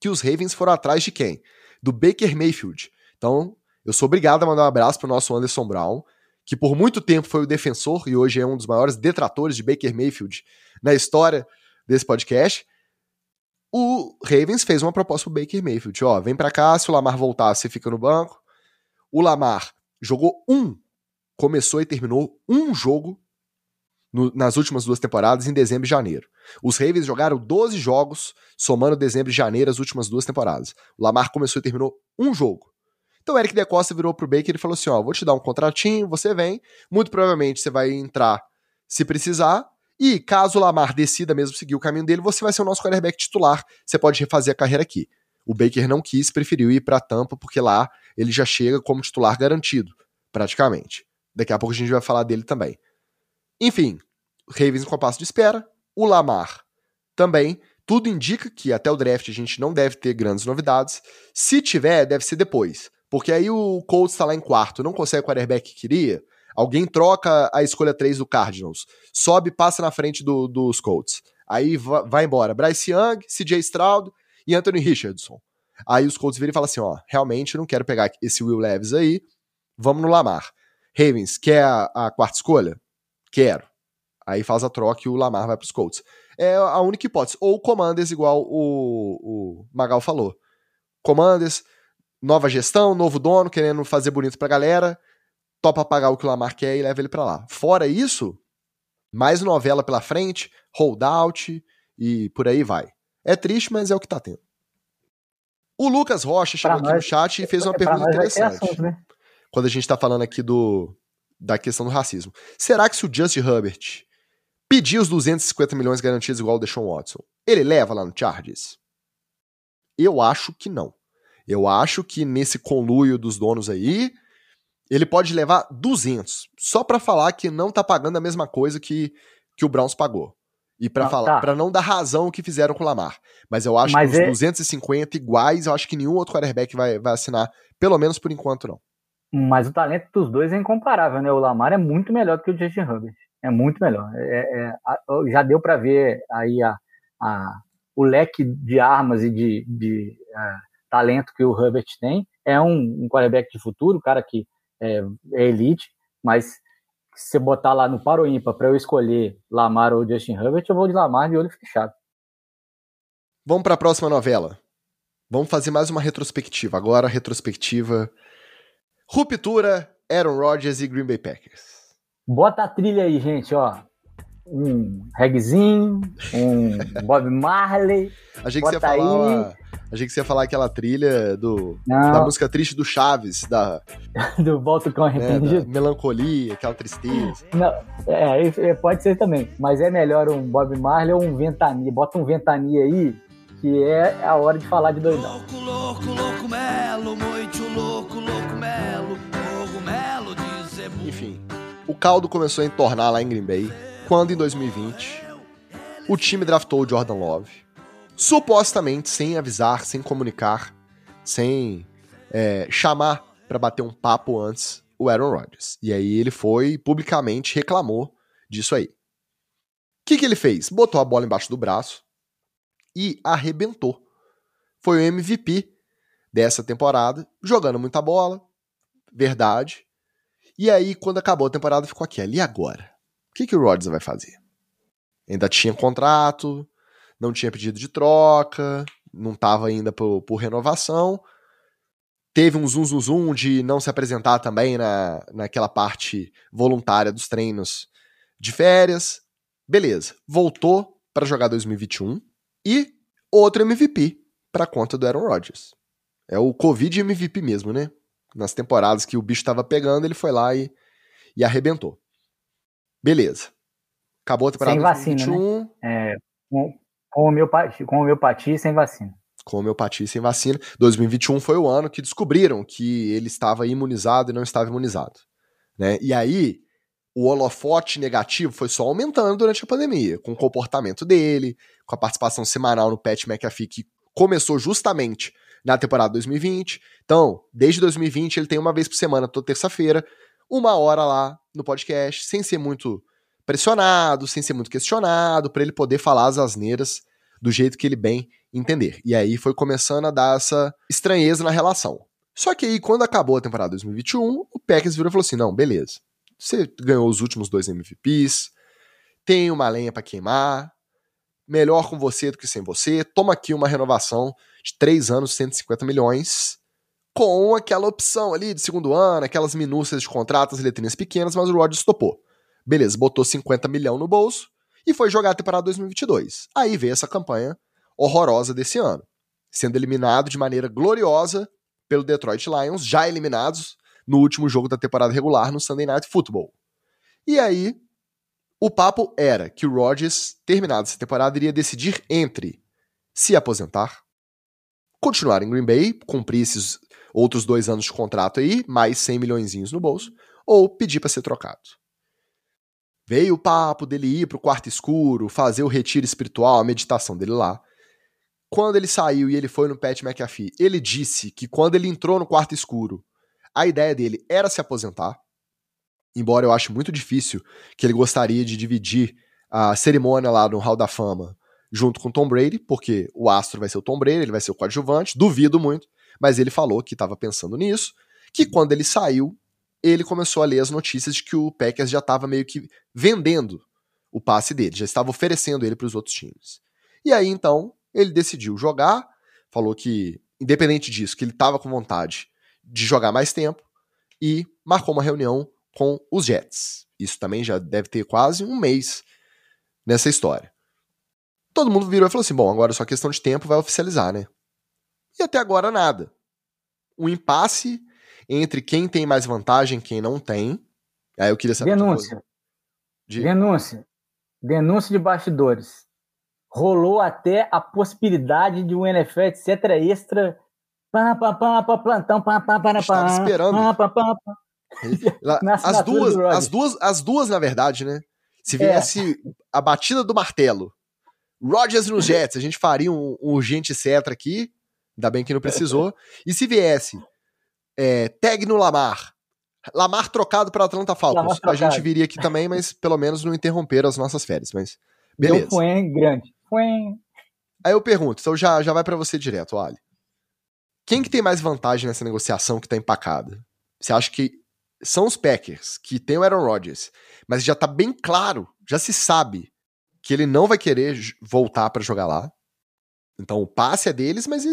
que os Ravens foram atrás de quem? do Baker Mayfield. Então, eu sou obrigado a mandar um abraço para o nosso Anderson Brown, que por muito tempo foi o defensor e hoje é um dos maiores detratores de Baker Mayfield na história desse podcast. O Ravens fez uma proposta pro Baker Mayfield, ó, vem para cá, se o Lamar voltar, você fica no banco. O Lamar jogou um, começou e terminou um jogo no, nas últimas duas temporadas, em dezembro e janeiro. Os Ravens jogaram 12 jogos, somando dezembro e janeiro as últimas duas temporadas. O Lamar começou e terminou um jogo. Então o Eric De Costa virou pro Baker e falou assim: ó, vou te dar um contratinho, você vem, muito provavelmente você vai entrar se precisar, e caso o Lamar decida mesmo seguir o caminho dele, você vai ser o nosso quarterback titular, você pode refazer a carreira aqui. O Baker não quis, preferiu ir para Tampa, porque lá ele já chega como titular garantido, praticamente. Daqui a pouco a gente vai falar dele também. Enfim, Ravens em compasso de espera, o Lamar também. Tudo indica que até o draft a gente não deve ter grandes novidades. Se tiver, deve ser depois. Porque aí o Colts está lá em quarto, não consegue o quarterback que queria. Alguém troca a escolha 3 do Cardinals, sobe passa na frente do, dos Colts. Aí vai embora. Bryce Young, CJ Stroud e Anthony Richardson. Aí os Colts viram e falam assim: ó, realmente não quero pegar esse Will Levis aí, vamos no Lamar. Ravens, quer a, a quarta escolha? Quero. Aí faz a troca e o Lamar vai para os Colts. É a única hipótese. Ou Commanders, igual o, o Magal falou. Commanders, nova gestão, novo dono, querendo fazer bonito pra galera, topa pagar o que o Lamar quer e leva ele para lá. Fora isso, mais novela pela frente, holdout e por aí vai. É triste, mas é o que tá tendo. O Lucas Rocha chegou aqui no chat e fez uma pergunta interessante. Assunto, né? Quando a gente tá falando aqui do da questão do racismo. Será que se o Justin Herbert pedir os 250 milhões garantidos igual o Deshaun Watson, ele leva lá no Chargers? Eu acho que não. Eu acho que nesse conluio dos donos aí, ele pode levar 200, só para falar que não tá pagando a mesma coisa que, que o Browns pagou. E para ah, falar, tá. para não dar razão o que fizeram com o Lamar. Mas eu acho Mas que os é... 250 iguais, eu acho que nenhum outro quarterback vai, vai assinar, pelo menos por enquanto não. Mas o talento dos dois é incomparável, né? O Lamar é muito melhor do que o Justin Herbert. É muito melhor. É, é, já deu para ver aí a, a, o leque de armas e de, de uh, talento que o Herbert tem. É um, um quarterback de futuro, cara que é, é elite, mas se você botar lá no Paro Ímpar para eu escolher Lamar ou Justin Herbert, eu vou de Lamar de olho fechado. Vamos para a próxima novela. Vamos fazer mais uma retrospectiva. Agora, retrospectiva. Ruptura, Aaron Rodgers e Green Bay Packers. Bota a trilha aí, gente, ó um regzinho, um Bob Marley. Achei que, você ia falar uma, achei que você ia falar aquela trilha do, da música triste do Chaves, da, do Volta com Arrependido. Né, melancolia, aquela tristeza. Não, é, é, pode ser também, mas é melhor um Bob Marley ou um Ventania. Bota um Ventania aí, que é a hora de falar de doidão. Louco, louco, louco, melo, muito louco, louco, melo, melo de Enfim, o caldo começou a entornar lá em Green Bay quando em 2020 o time draftou o Jordan Love, supostamente sem avisar, sem comunicar, sem é, chamar para bater um papo antes o Aaron Rodgers. E aí ele foi publicamente reclamou disso aí. O que, que ele fez? Botou a bola embaixo do braço e arrebentou. Foi o MVP dessa temporada, jogando muita bola, verdade. E aí, quando acabou a temporada, ficou aqui, ali agora. O que, que o Rodgers vai fazer? Ainda tinha contrato, não tinha pedido de troca, não estava ainda por, por, renovação. Teve um zum, zum, zum de não se apresentar também na, naquela parte voluntária dos treinos de férias. Beleza, voltou para jogar 2021 e outro MVP para conta do Aaron Rodgers. É o Covid MVP mesmo, né? Nas temporadas que o bicho estava pegando, ele foi lá e, e arrebentou. Beleza. Acabou a temporada sem vacina, 2021. Né? É, com, com, homeopatia, com homeopatia e sem vacina. Com homeopatia e sem vacina. 2021 foi o ano que descobriram que ele estava imunizado e não estava imunizado. Né? E aí, o holofote negativo foi só aumentando durante a pandemia, com o comportamento dele, com a participação semanal no Pat McAfee, que começou justamente na temporada 2020. Então, desde 2020, ele tem uma vez por semana, toda terça-feira, uma hora lá no podcast, sem ser muito pressionado, sem ser muito questionado, para ele poder falar as asneiras do jeito que ele bem entender. E aí foi começando a dar essa estranheza na relação. Só que aí, quando acabou a temporada 2021, o Packers virou e falou assim: não, beleza. Você ganhou os últimos dois MVPs, tem uma lenha para queimar, melhor com você do que sem você, toma aqui uma renovação de três anos, 150 milhões, com aquela opção ali de segundo ano, aquelas minúcias de contratos, letrinhas pequenas, mas o Rodgers topou. Beleza, botou 50 milhões no bolso e foi jogar a temporada 2022. Aí veio essa campanha horrorosa desse ano, sendo eliminado de maneira gloriosa pelo Detroit Lions, já eliminados no último jogo da temporada regular no Sunday Night Football. E aí, o papo era que o Rodgers, terminada essa temporada, iria decidir entre se aposentar, continuar em Green Bay, cumprir esses outros dois anos de contrato aí, mais 100 milhões no bolso, ou pedir para ser trocado. Veio o papo dele ir para o quarto escuro, fazer o retiro espiritual, a meditação dele lá. Quando ele saiu e ele foi no Pat McAfee, ele disse que quando ele entrou no quarto escuro, a ideia dele era se aposentar. Embora eu ache muito difícil que ele gostaria de dividir a cerimônia lá no Hall da Fama junto com Tom Brady, porque o astro vai ser o Tom Brady, ele vai ser o coadjuvante, duvido muito mas ele falou que estava pensando nisso, que quando ele saiu, ele começou a ler as notícias de que o Packers já estava meio que vendendo o passe dele, já estava oferecendo ele para os outros times. E aí então ele decidiu jogar, falou que, independente disso, que ele estava com vontade de jogar mais tempo e marcou uma reunião com os Jets. Isso também já deve ter quase um mês nessa história. Todo mundo virou e falou assim: bom, agora é só questão de tempo, vai oficializar, né? E até agora nada. Um impasse entre quem tem mais vantagem e quem não tem. Aí eu queria saber. Denúncia. De... Denúncia. Denúncia de bastidores. Rolou até a possibilidade de um NFL, etc. extra. Pá, pá, pá, pá, plantão, pá, pá, pá, pá, esperando. Pá, pá, pá, pá. As duas, as duas, as duas, na verdade, né? Se viesse é. a batida do martelo, Rodgers nos Jets, a gente faria um, um urgente cetra aqui, ainda bem que não precisou. E se viesse é, tag no Lamar. Lamar trocado para Atlanta Falcons. A gente viria aqui também, mas pelo menos não interromper as nossas férias. Mas beleza. Deu foi grande. Foi. Aí eu pergunto, então já, já vai para você direto, olha. Quem que tem mais vantagem nessa negociação que tá empacada? Você acha que são os Packers, que tem o Aaron Rodgers, mas já tá bem claro, já se sabe que ele não vai querer voltar para jogar lá. Então o passe é deles, mas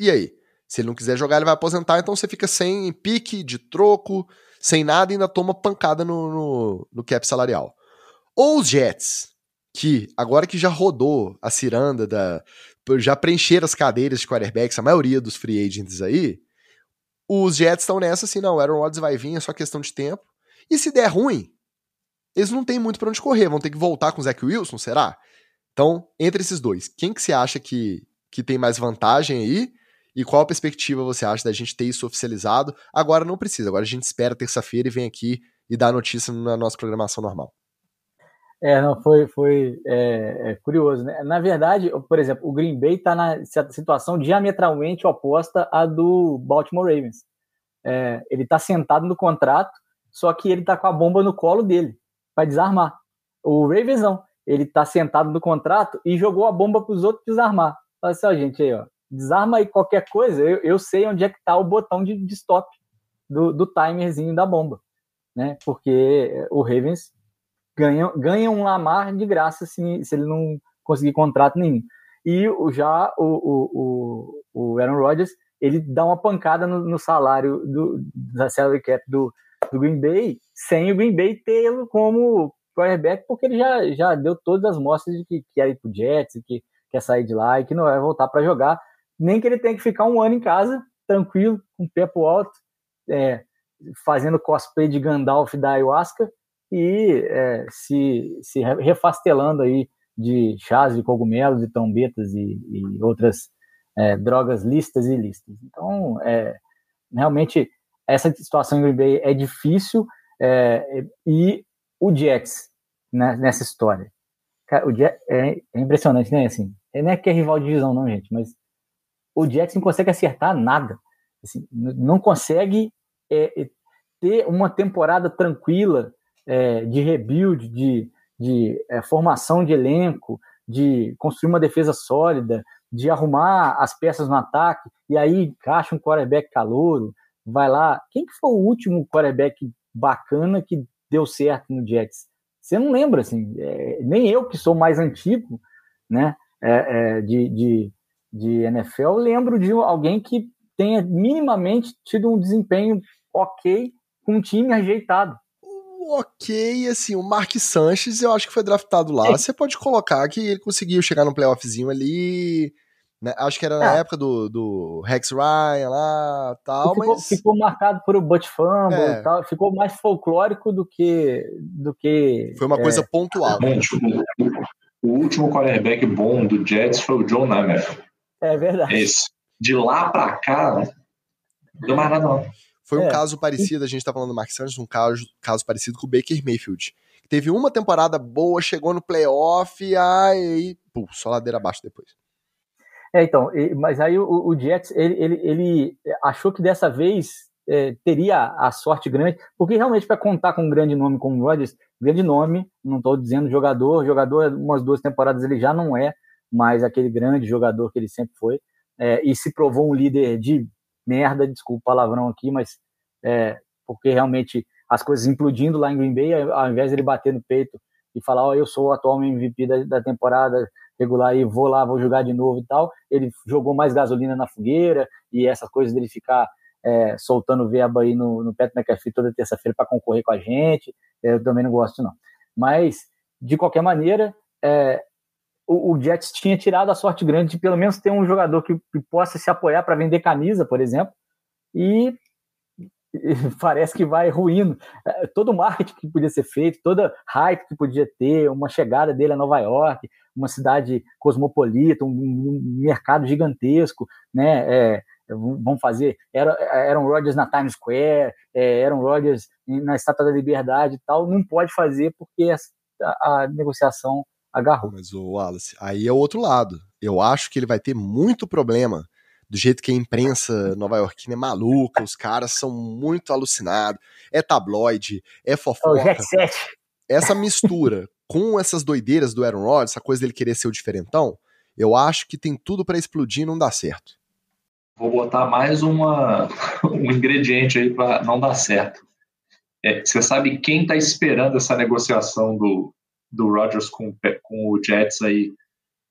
e, aí? Se ele não quiser jogar, ele vai aposentar, então você fica sem pique de troco, sem nada e ainda toma pancada no, no, no cap salarial. Ou os Jets, que agora que já rodou a ciranda, da, já preencheram as cadeiras de quarterbacks, a maioria dos free agents aí, os Jets estão nessa assim, não, Aaron Rodgers vai vir, é só questão de tempo. E se der ruim, eles não têm muito para onde correr, vão ter que voltar com o Zach Wilson, será? Então, entre esses dois, quem que você acha que, que tem mais vantagem aí? E qual a perspectiva você acha da gente ter isso oficializado? Agora não precisa, agora a gente espera terça-feira e vem aqui e dá a notícia na nossa programação normal. É, não, foi, foi é, é curioso, né? Na verdade, por exemplo, o Green Bay está na situação diametralmente oposta à do Baltimore Ravens. É, ele está sentado no contrato, só que ele está com a bomba no colo dele para desarmar. O Ravens não, ele está sentado no contrato e jogou a bomba para os outros desarmar. Olha só, gente aí, ó desarma aí qualquer coisa, eu, eu sei onde é que está o botão de, de stop do, do timerzinho da bomba, né? Porque o Ravens ganha, ganha um Lamar de graça se, se ele não conseguir contrato nenhum. E já o, o, o, Aaron Rodgers, ele dá uma pancada no, no salário do, da salary cap do, do Green Bay, sem o Green Bay tê-lo como quarterback, porque ele já, já deu todas as mostras de que quer ir pro Jets, que quer sair de lá e que não vai voltar para jogar nem que ele tenha que ficar um ano em casa, tranquilo, com o pro alto, é, fazendo cosplay de Gandalf da ayahuasca e é, se, se refastelando aí de chás de cogumelos, de trombetas e, e outras é, drogas listas e listas. Então, é, realmente, essa situação em Green Bay é difícil é, e o Jets né, nessa história. O Jets é, é impressionante, né? Assim, não é que é rival de divisão, não, gente, mas o não consegue acertar nada. Assim, não consegue é, é, ter uma temporada tranquila é, de rebuild, de, de é, formação de elenco, de construir uma defesa sólida, de arrumar as peças no ataque, e aí encaixa um quarterback calouro, vai lá. Quem que foi o último quarterback bacana que deu certo no Jets? Você não lembra, assim, é, nem eu que sou mais antigo, né, é, de, de de NFL, lembro de alguém que tenha minimamente tido um desempenho ok com um time ajeitado. Ok, assim, o Mark Sanches eu acho que foi draftado lá. Você pode colocar que ele conseguiu chegar no playoffzinho ali. Né? Acho que era na é. época do, do Rex Ryan lá tal, ficou, mas... ficou marcado por o Butch Fumble é. tal, ficou mais folclórico do que do que foi uma é, coisa pontual. O último quarterback bom do Jets foi o John Namath. É verdade. Esse. De lá pra cá, não deu mais nada não. Foi um é. caso parecido, a gente tá falando do Mark Sanchez, um caso, caso parecido com o Baker Mayfield. Teve uma temporada boa, chegou no playoff, aí, pô, só ladeira abaixo depois. É, então, mas aí o, o Jets, ele, ele, ele, achou que dessa vez é, teria a sorte grande, porque realmente para contar com um grande nome como o Rodgers, grande nome, não estou dizendo jogador, jogador, umas duas temporadas ele já não é, mas aquele grande jogador que ele sempre foi, é, e se provou um líder de merda, desculpa o palavrão aqui, mas é, porque realmente as coisas implodindo lá em Green Bay, ao invés de ele bater no peito e falar, ó, oh, eu sou o atual MVP da, da temporada regular e vou lá, vou jogar de novo e tal, ele jogou mais gasolina na fogueira e essas coisas dele ficar é, soltando verba aí no, no Pat McAfee toda terça-feira para concorrer com a gente, eu também não gosto não. Mas, de qualquer maneira, é, o, o, Jets tinha tirado a sorte grande de pelo menos ter um jogador que, que possa se apoiar para vender camisa, por exemplo, e parece que vai ruindo. É, todo o marketing que podia ser feito, toda hype que podia ter, uma chegada dele a Nova York, uma cidade cosmopolita, um, um mercado gigantesco, né? É, vamos fazer Aaron Rodgers na Times Square, é, Aaron Rodgers na Estátua da Liberdade e tal, não pode fazer porque a, a negociação agarrou. Mas o Wallace, aí é o outro lado. Eu acho que ele vai ter muito problema do jeito que a imprensa nova-iorquina é maluca, os caras são muito alucinados, é tabloide, é fofoca. Essa mistura com essas doideiras do Aaron Rodgers, essa coisa dele querer ser o diferentão, eu acho que tem tudo para explodir e não dar certo. Vou botar mais uma, um ingrediente aí para não dar certo. É, você sabe quem está esperando essa negociação do, do Rodgers com, com o Jets aí?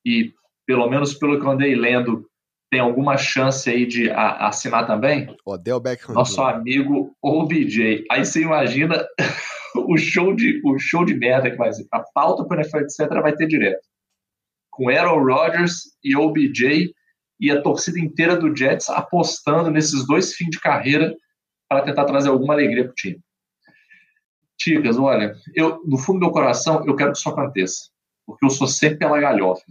E, pelo menos pelo que eu andei lendo, tem alguma chance aí de a, assinar também? Odell Beckham. Nosso amigo OBJ. Aí você imagina o show de, o show de merda que vai ser. A pauta para NFL, etc., vai ter direto. Com Aaron Rodgers e OBJ e a torcida inteira do Jets apostando nesses dois fins de carreira para tentar trazer alguma alegria para o time. Ticas, olha, eu, no fundo do meu coração, eu quero que isso aconteça. Porque eu sou sempre pela galhofa.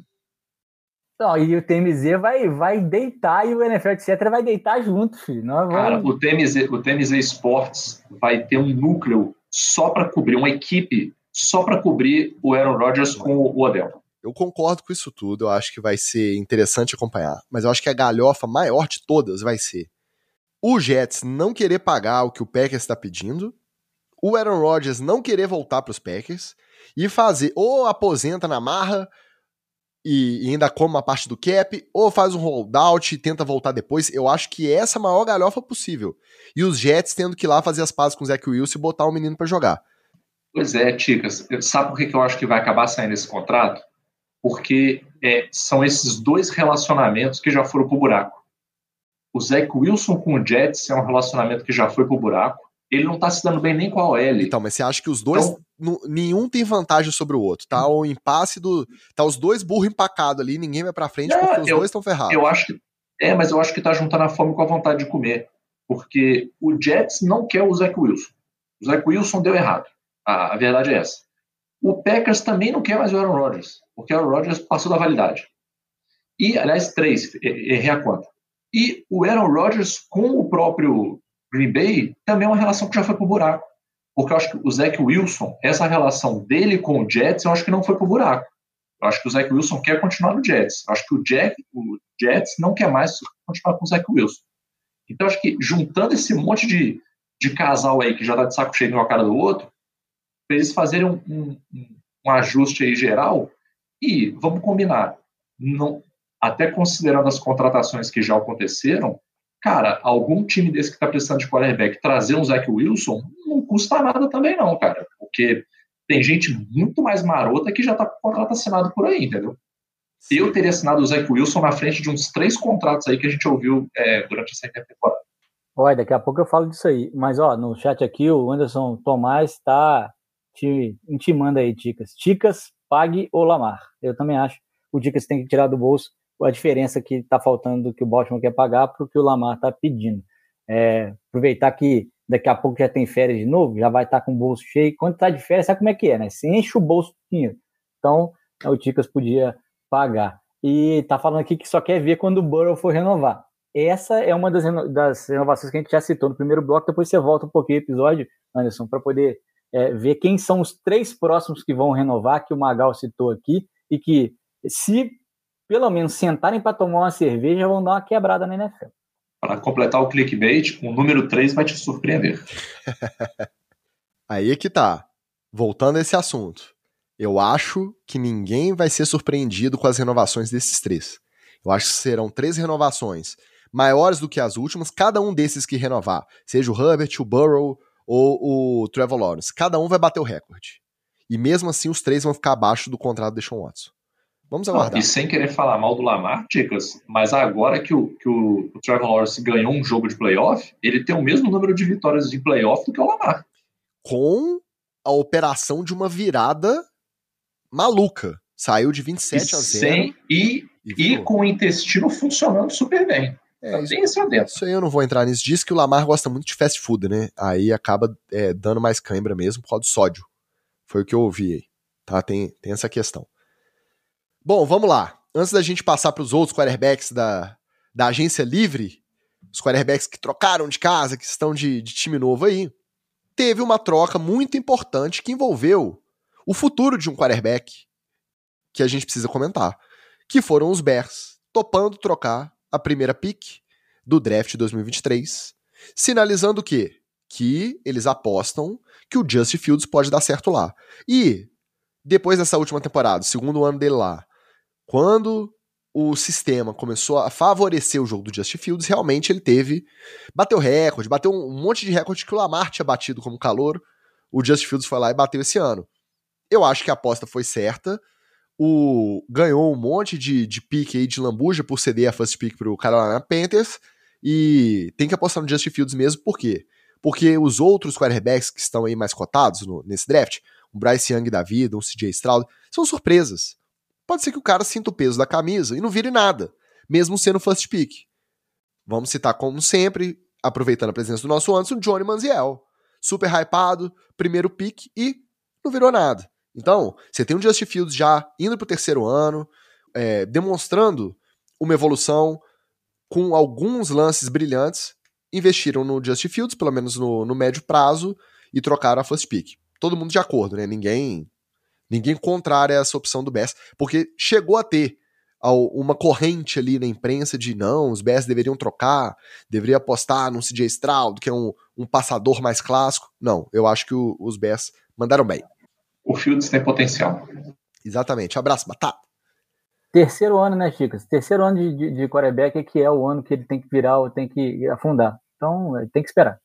Não, e o TMZ vai, vai deitar e o NFL, etc., vai deitar junto, filho. Nós Cara, o TMZ, o TMZ Sports vai ter um núcleo só para cobrir, uma equipe só para cobrir o Aaron Rodgers com o Odell. Eu concordo com isso tudo, eu acho que vai ser interessante acompanhar, mas eu acho que a galhofa maior de todas vai ser o Jets não querer pagar o que o Packers está pedindo, o Aaron Rodgers não querer voltar para os Packers e fazer ou aposenta na marra e, ainda come uma parte do cap, ou faz um holdout e tenta voltar depois. Eu acho que essa é a maior galhofa possível. E os Jets tendo que ir lá fazer as pazes com o Zach Wilson e botar o menino para jogar. Pois é, Ticas. Sabe por que eu acho que vai acabar saindo esse contrato? Porque é, são esses dois relacionamentos que já foram pro buraco. O Zach Wilson com o Jets é um relacionamento que já foi pro buraco ele não tá se dando bem nem com a OL. Então, mas você acha que os dois. Então, nenhum tem vantagem sobre o outro, tá? O impasse do. Tá os dois burros empacados ali, ninguém vai pra frente porque os eu, dois estão ferrados. Eu acho que. É, mas eu acho que tá juntando a fome com a vontade de comer. Porque o Jets não quer o Zach Wilson. O Zach Wilson deu errado. A, a verdade é essa. O Packers também não quer mais o Aaron Rodgers, porque o Aaron Rodgers passou da validade. E, aliás, três, errei a conta. E o Aaron Rodgers com o próprio Green Bay também é uma relação que já foi pro buraco. Porque eu acho que o Zach Wilson, essa relação dele com o Jets, eu acho que não foi pro buraco. Eu acho que o Zach Wilson quer continuar no Jets. Eu acho que o, Jack, o Jets não quer mais continuar com o Zach Wilson. Então, acho que juntando esse monte de, de casal aí que já tá de saco cheio de uma cara do outro, para eles fazerem um, um, um, ajuste aí geral, e vamos combinar, não, até considerando as contratações que já aconteceram, cara, algum time desse que está precisando de quarterback trazer um Zach Wilson não custa nada também não, cara, porque tem gente muito mais marota que já está com contrato assinado por aí, entendeu? Sim. Eu teria assinado o Zach Wilson na frente de uns três contratos aí que a gente ouviu é, durante essa temporada. Olha, daqui a pouco eu falo disso aí. Mas, ó, no chat aqui, o Anderson Tomás está te intimando aí, Ticas. Ticas, pague o Lamar. Eu também acho. O Ticas tem que tirar do bolso a diferença que está faltando do que o Baltimore quer pagar para o que o Lamar está pedindo. É, aproveitar que daqui a pouco já tem férias de novo, já vai estar tá com o bolso cheio. Quando está de férias, sabe como é que é, né? Se enche o bolso de dinheiro. Então, o Ticas podia pagar. E tá falando aqui que só quer ver quando o Burrow for renovar. Essa é uma das, reno das renovações que a gente já citou no primeiro bloco. Depois você volta um pouquinho o episódio, Anderson, para poder é, ver quem são os três próximos que vão renovar, que o Magal citou aqui, e que se pelo menos sentarem para tomar uma cerveja, vão dar uma quebrada na NFL. Para completar o clickbait, o número 3 vai te surpreender. Aí é que tá. Voltando a esse assunto. Eu acho que ninguém vai ser surpreendido com as renovações desses três. Eu acho que serão três renovações maiores do que as últimas, cada um desses que renovar, seja o Herbert, o Burrow ou o Trevor Lawrence. Cada um vai bater o recorde. E mesmo assim, os três vão ficar abaixo do contrato do Sean Watson. Vamos aguardar. Não, e sem querer falar mal do Lamar, Ticas, mas agora que, o, que o, o Trevor Lawrence ganhou um jogo de playoff, ele tem o mesmo número de vitórias de playoff do que o Lamar. Com a operação de uma virada maluca. Saiu de 27 e a 0. Sem, e, e, e com o intestino funcionando super bem. É, isso, isso, isso aí eu não vou entrar nisso. Diz que o Lamar gosta muito de fast food, né? Aí acaba é, dando mais cãibra mesmo por causa do sódio. Foi o que eu ouvi aí. Tá? Tem, tem essa questão. Bom, vamos lá. Antes da gente passar para os outros quarterbacks da, da agência livre, os quarterbacks que trocaram de casa, que estão de, de time novo aí, teve uma troca muito importante que envolveu o futuro de um quarterback que a gente precisa comentar, que foram os Bears topando trocar a primeira pick do draft 2023, sinalizando o quê? Que eles apostam que o Justin Fields pode dar certo lá. E depois dessa última temporada, segundo ano dele lá, quando o sistema começou a favorecer o jogo do Justin Fields, realmente ele teve. Bateu recorde, bateu um monte de recorde que o Lamar tinha batido como calor. O Justin Fields foi lá e bateu esse ano. Eu acho que a aposta foi certa o, ganhou um monte de, de pique aí de lambuja por ceder a first pick pro Carolina Panthers e tem que apostar no Justin Fields mesmo, por quê? Porque os outros quarterbacks que estão aí mais cotados no, nesse draft, o Bryce Young da vida, o CJ Stroud, são surpresas. Pode ser que o cara sinta o peso da camisa e não vire nada, mesmo sendo first pick. Vamos citar como sempre, aproveitando a presença do nosso Anderson, Johnny Manziel. Super hypado, primeiro pick e não virou nada. Então, você tem um Justin Fields já indo para o terceiro ano, é, demonstrando uma evolução com alguns lances brilhantes. Investiram no Justin Fields, pelo menos no, no médio prazo, e trocaram a first pick. Todo mundo de acordo, né? Ninguém ninguém contrária essa opção do Bears, porque chegou a ter uma corrente ali na imprensa de não, os Bears deveriam trocar, deveria apostar no CJ Stroud, que é um, um passador mais clássico. Não, eu acho que o, os Bears mandaram bem o Fields tem potencial. Exatamente. Abraço, Batata. Terceiro ano, né, Chicas? Terceiro ano de, de, de quarterback é que é o ano que ele tem que virar, ou tem que afundar. Então, tem que esperar.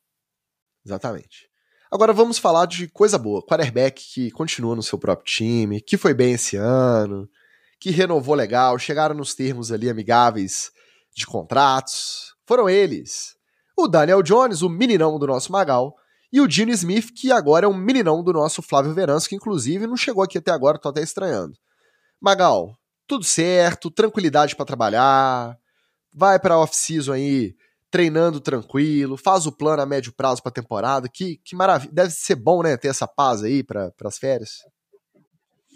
Exatamente. Agora vamos falar de coisa boa. Quarterback que continua no seu próprio time, que foi bem esse ano, que renovou legal, chegaram nos termos ali amigáveis de contratos. Foram eles. O Daniel Jones, o meninão do nosso Magal, e o Dino Smith, que agora é um meninão do nosso Flávio Veranço, que inclusive não chegou aqui até agora, tô até estranhando. Magal, tudo certo, tranquilidade para trabalhar, vai para off-season aí treinando tranquilo, faz o plano a médio prazo para a temporada. Que, que maravilha, deve ser bom, né, ter essa paz aí para as férias.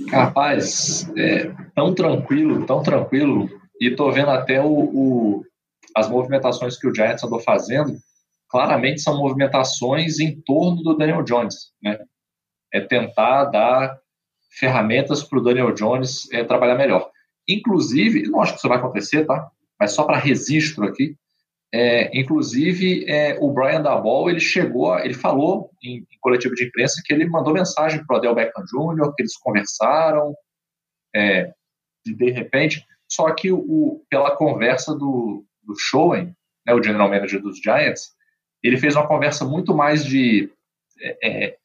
Rapaz, é, tão tranquilo, tão tranquilo, e tô vendo até o, o, as movimentações que o Giants andou fazendo claramente são movimentações em torno do Daniel Jones, né? É tentar dar ferramentas para o Daniel Jones é, trabalhar melhor. Inclusive, não acho que isso vai acontecer, tá? Mas só para registro aqui, é, inclusive é, o Brian Dabol ele chegou, ele falou em, em, coletivo de imprensa que ele mandou mensagem para o Adel Beckham Jr., que eles conversaram, é, de, de repente, só que o, pela conversa do, do né, o general manager dos Giants, ele fez uma conversa muito mais de é, é,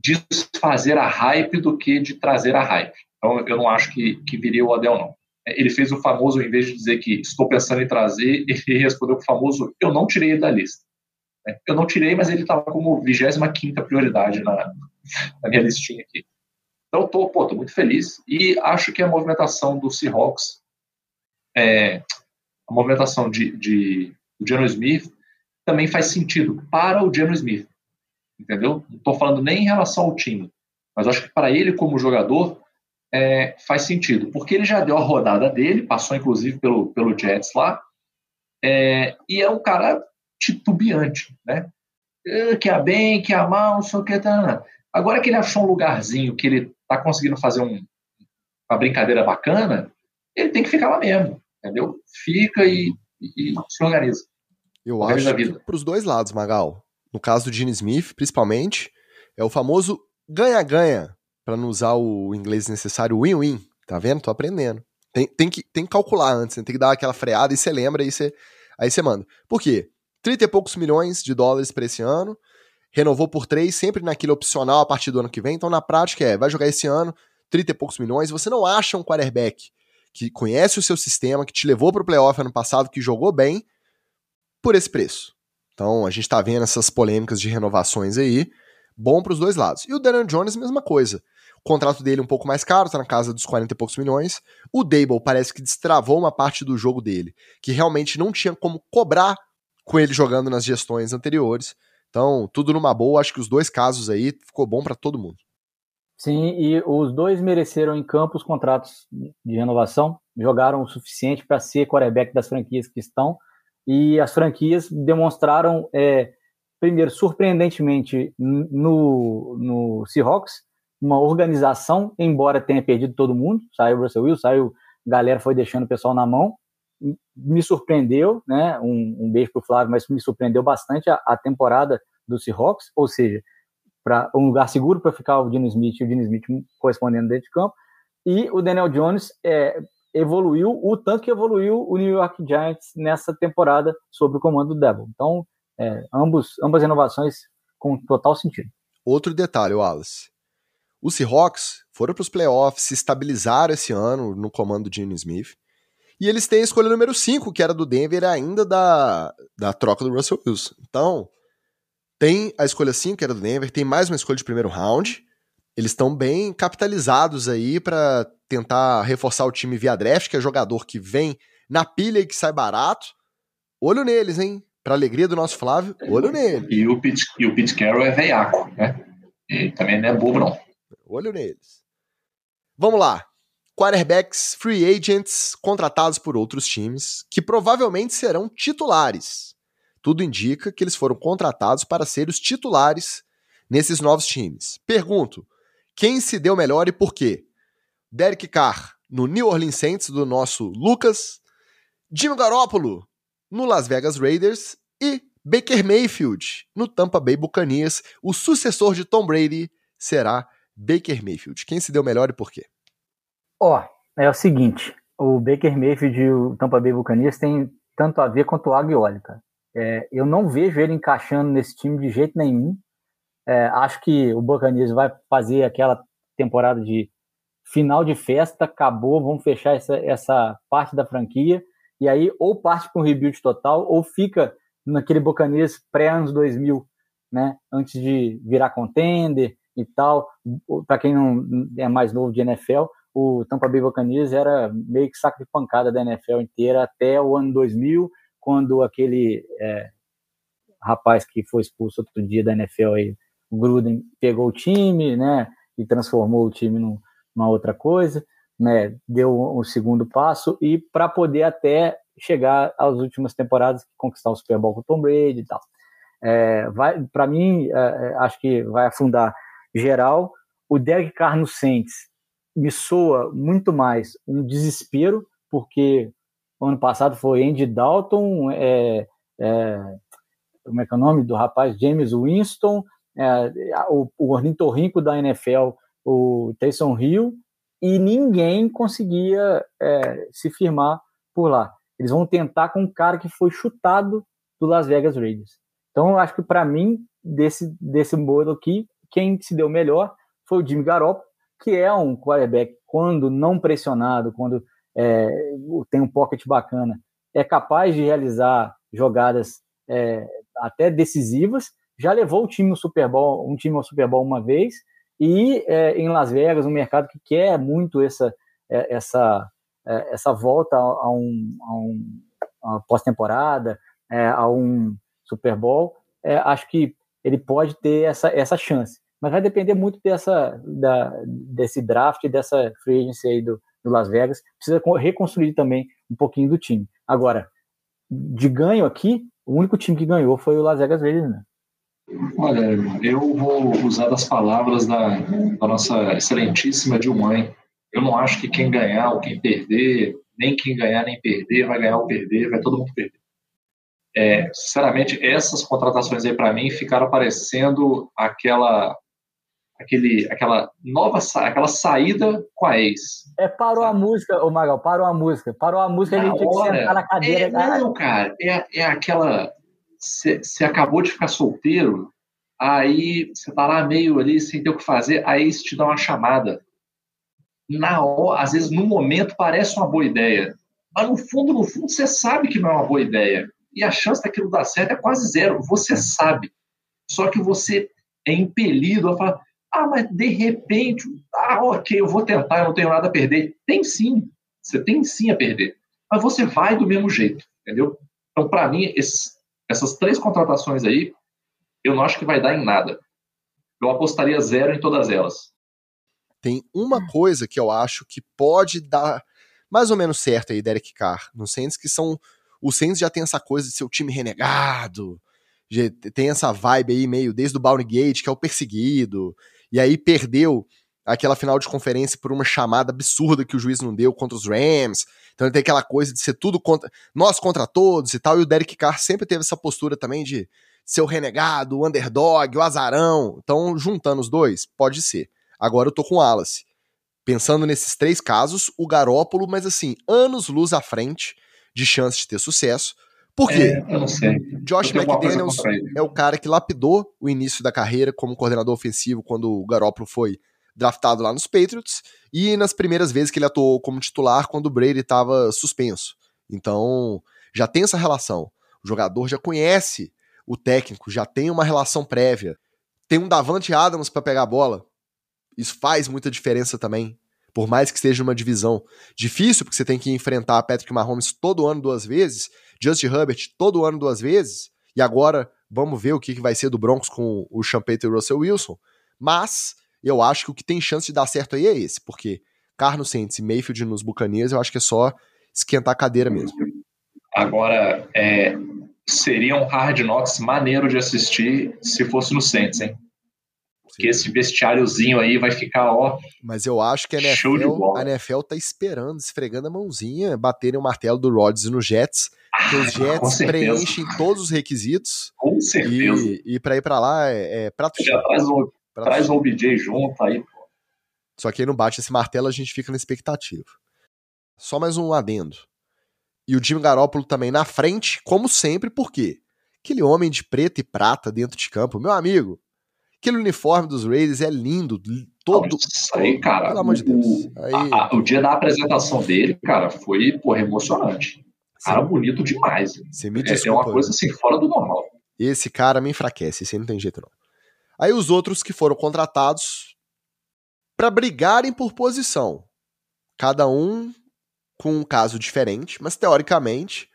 desfazer a hype do que de trazer a hype. Então, eu não acho que, que viria o Adel, não. Ele fez o famoso, em vez de dizer que estou pensando em trazer, ele respondeu o famoso, eu não tirei da lista. É, eu não tirei, mas ele estava como 25 prioridade na, na, minha listinha aqui. Então, pô, tô muito feliz. E acho que a movimentação do Seahawks, é, a movimentação de, de, do Geno Smith, também faz sentido para o Geno Smith. Entendeu? Não estou falando nem em relação ao time, mas acho que para ele, como jogador, é, faz sentido, porque ele já deu a rodada dele, passou inclusive pelo, pelo Jets lá, é, e é um cara titubeante, né? É, que é bem, que é mal, não sei o que. Tá, Agora que ele achou um lugarzinho que ele está conseguindo fazer um, uma brincadeira bacana, ele tem que ficar lá mesmo, entendeu? Fica e, e, e se organiza. Eu acho que para os dois lados, Magal. No caso do Gene Smith, principalmente, é o famoso ganha-ganha, para não usar o inglês necessário, win-win. Tá vendo? Tô aprendendo. Tem, tem, que, tem que calcular antes, né? tem que dar aquela freada e você lembra, aí você, aí você manda. Por quê? 30 e poucos milhões de dólares para esse ano, renovou por três, sempre naquele opcional a partir do ano que vem. Então, na prática, é, vai jogar esse ano, 30 e poucos milhões. Você não acha um quarterback que conhece o seu sistema, que te levou para o playoff ano passado, que jogou bem, por esse preço. Então, a gente está vendo essas polêmicas de renovações aí. Bom para os dois lados. E o Daniel Jones, mesma coisa. O contrato dele é um pouco mais caro, tá na casa dos 40 e poucos milhões. O Dable parece que destravou uma parte do jogo dele, que realmente não tinha como cobrar com ele jogando nas gestões anteriores. Então, tudo numa boa, acho que os dois casos aí ficou bom para todo mundo. Sim, e os dois mereceram em campo os contratos de renovação, jogaram o suficiente para ser quarterback das franquias que estão, e as franquias demonstraram, é, primeiro, surpreendentemente, no, no Seahawks, uma organização, embora tenha perdido todo mundo, saiu o Russell Wilson, saiu, a galera foi deixando o pessoal na mão, me surpreendeu, né? Um, um beijo pro Flávio, mas me surpreendeu bastante a, a temporada do Seahawks, ou seja, para um lugar seguro para ficar o Dino Smith e o Dino Smith correspondendo dentro de campo. E o Daniel Jones é, evoluiu o tanto que evoluiu o New York Giants nessa temporada sob o comando do Devil. Então, é, ambos, ambas renovações com total sentido. Outro detalhe, Wallace. Os Seahawks foram para os playoffs, se estabilizaram esse ano no comando do Gene Smith. E eles têm a escolha número 5, que era do Denver ainda da, da troca do Russell Wilson. Então, tem a escolha 5, que era do Denver, tem mais uma escolha de primeiro round. Eles estão bem capitalizados aí para tentar reforçar o time via draft, que é jogador que vem na pilha e que sai barato. Olho neles, hein? Para alegria do nosso Flávio, olho neles. E o Pete, e o Pete Carroll é veiaco, né? E também não é bobo, não. Olho neles. Vamos lá quarterbacks free agents contratados por outros times, que provavelmente serão titulares. Tudo indica que eles foram contratados para ser os titulares nesses novos times. Pergunto: quem se deu melhor e por quê? Derek Carr no New Orleans Saints do nosso Lucas, Jimmy Garoppolo no Las Vegas Raiders e Baker Mayfield no Tampa Bay Buccaneers. O sucessor de Tom Brady será Baker Mayfield. Quem se deu melhor e por quê? Ó, é o seguinte, o Baker Mayfield e o Tampa Bay Buccaneers têm tanto a ver quanto o Aguioli, cara. É, eu não vejo ele encaixando nesse time de jeito nenhum. É, acho que o Buccaneers vai fazer aquela temporada de final de festa, acabou, vamos fechar essa, essa parte da franquia, e aí ou parte com um rebuild total, ou fica naquele Buccaneers pré-anos 2000, né, antes de virar contender e tal. Para quem não é mais novo de NFL, o Tampa Bay Buccaneers era meio que saco de pancada da NFL inteira até o ano 2000, quando aquele é, rapaz que foi expulso outro dia da NFL, aí, o Gruden, pegou o time, né, e transformou o time num, numa outra coisa, né, deu o um segundo passo e para poder até chegar às últimas temporadas conquistar o Super Bowl com o Tom Brady e tal. É, vai, para mim, é, é, acho que vai afundar geral. O Derek Carr no Saints me soa muito mais um desespero, porque ano passado foi Andy Dalton, é, é, como é que é o nome do rapaz? James Winston, é, o, o ornitorrinco da NFL, o Taysom Hill, e ninguém conseguia é, se firmar por lá. Eles vão tentar com um cara que foi chutado do Las Vegas Raiders. Então, eu acho que para mim, desse, desse modo aqui, quem se deu melhor foi o Jimmy Garoppolo, que é um quarterback, quando não pressionado, quando é, tem um pocket bacana, é capaz de realizar jogadas é, até decisivas. Já levou o time no Super Bowl, um time ao Super Bowl uma vez, e é, em Las Vegas, um mercado que quer muito essa, é, essa, é, essa volta a um, a um a pós-temporada, é, a um Super Bowl, acho que ele pode ter essa, essa chance mas vai depender muito dessa, da, desse draft, dessa free agency aí do, do Las Vegas. Precisa reconstruir também um pouquinho do time. Agora, de ganho aqui, o único time que ganhou foi o Las Vegas Raiders, né? Olha, eu vou usar das palavras da, da nossa excelentíssima Dilmãe. Eu não acho que quem ganhar ou quem perder, nem quem ganhar nem perder, vai ganhar ou perder, vai todo mundo perder. É, sinceramente, essas contratações aí para mim ficaram parecendo aquela aquele, aquela nova aquela saída com a ex. É, parou sabe? a música, ô Magal, parou a música. Parou a música, na a gente tinha que sentar na cadeira. É, não, cara, é, é aquela. Você acabou de ficar solteiro, Aí você tá lá meio ali sem ter o que fazer, aí eles te dão uma chamada. Na hora, às vezes no momento parece uma boa ideia, mas no fundo, no fundo, você sabe que não é uma boa ideia. E a chance daquilo dar certo é quase zero. Você sabe. Só que você é impelido a falar: ah, mas de repente, ah, ok, eu vou tentar, eu não tenho nada a perder. Tem sim. Você tem sim a perder. Mas você vai do mesmo jeito, entendeu? Então, para mim, esses, essas três contratações aí, eu não acho que vai dar em nada. Eu apostaria zero em todas elas. Tem uma coisa que eu acho que pode dar mais ou menos certo aí, Derek Carr, no Saints, que são. O Saints já tem essa coisa de ser o time renegado, tem essa vibe aí meio desde o Bounty Gate, que é o perseguido, e aí perdeu aquela final de conferência por uma chamada absurda que o juiz não deu contra os Rams. Então ele tem aquela coisa de ser tudo contra nós contra todos e tal. E o Derek Carr sempre teve essa postura também de ser o renegado, o underdog, o azarão. Então, juntando os dois, pode ser. Agora eu tô com o Wallace. Pensando nesses três casos, o Garópolo, mas assim, anos luz à frente de chance de ter sucesso. Por quê? É. Josh McDaniels é o cara que lapidou o início da carreira como coordenador ofensivo quando o Garópolo foi draftado lá nos Patriots e nas primeiras vezes que ele atuou como titular quando o Brady estava suspenso. Então, já tem essa relação. O jogador já conhece o técnico, já tem uma relação prévia. Tem um Davante Adams para pegar a bola. Isso faz muita diferença também. Por mais que seja uma divisão difícil, porque você tem que enfrentar Patrick Mahomes todo ano duas vezes, Justin Herbert todo ano duas vezes, e agora vamos ver o que vai ser do Broncos com o Sean e o Russell Wilson. Mas eu acho que o que tem chance de dar certo aí é esse, porque Carlos Saints e Mayfield nos Buccaneers, eu acho que é só esquentar a cadeira mesmo. Agora, é, seria um Hard Knocks maneiro de assistir se fosse no Saints, hein? Porque esse vestiáriozinho aí vai ficar, ó. Mas eu acho que a NFL, a NFL tá esperando, esfregando a mãozinha, baterem o martelo do Rodgers no Jets. Ah, que os Jets preenchem todos os requisitos. Com certeza. E, e para ir para lá é, é prato Já traz o, traz o OBJ junto aí, pô. Só que aí não bate esse martelo, a gente fica na expectativa. Só mais um adendo. E o Jimmy Garoppolo também na frente, como sempre, por quê? Aquele homem de preto e prata dentro de campo, meu amigo, Aquele uniforme dos Raiders é lindo, todo. Isso aí, cara. Pelo amor de Deus. Aí... A, a, o dia da apresentação dele, cara, foi porra, emocionante. Cara bonito demais. Você me desculpa. É, é uma coisa assim fora do normal. Esse cara me enfraquece, esse não tem jeito não. Aí os outros que foram contratados para brigarem por posição. Cada um com um caso diferente, mas teoricamente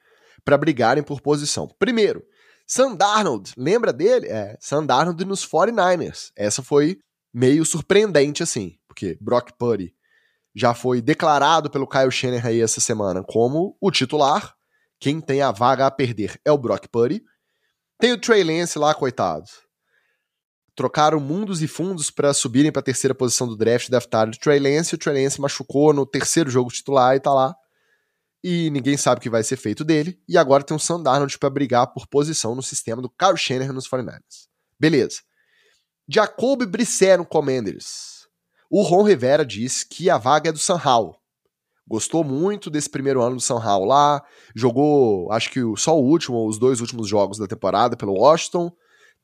para brigarem por posição. Primeiro, Sandarnold, lembra dele? É, Sandarnold nos 49ers. Essa foi meio surpreendente, assim, porque Brock Purdy já foi declarado pelo Kyle Shanahan aí essa semana como o titular. Quem tem a vaga a perder é o Brock Purdy. Tem o Trey Lance lá, coitado. Trocaram mundos e fundos para subirem para a terceira posição do draft, draftaram o Trey Lance. O Trey Lance machucou no terceiro jogo titular e tá lá e ninguém sabe o que vai ser feito dele. E agora tem um Sam Darnold para brigar por posição no sistema do Kyle Shanahan nos 49ers. Beleza. Jacob Brissett no Commanders. O Ron Rivera diz que a vaga é do Sam Howell. Gostou muito desse primeiro ano do Sam Howell lá. Jogou, acho que só o último, os dois últimos jogos da temporada pelo Washington.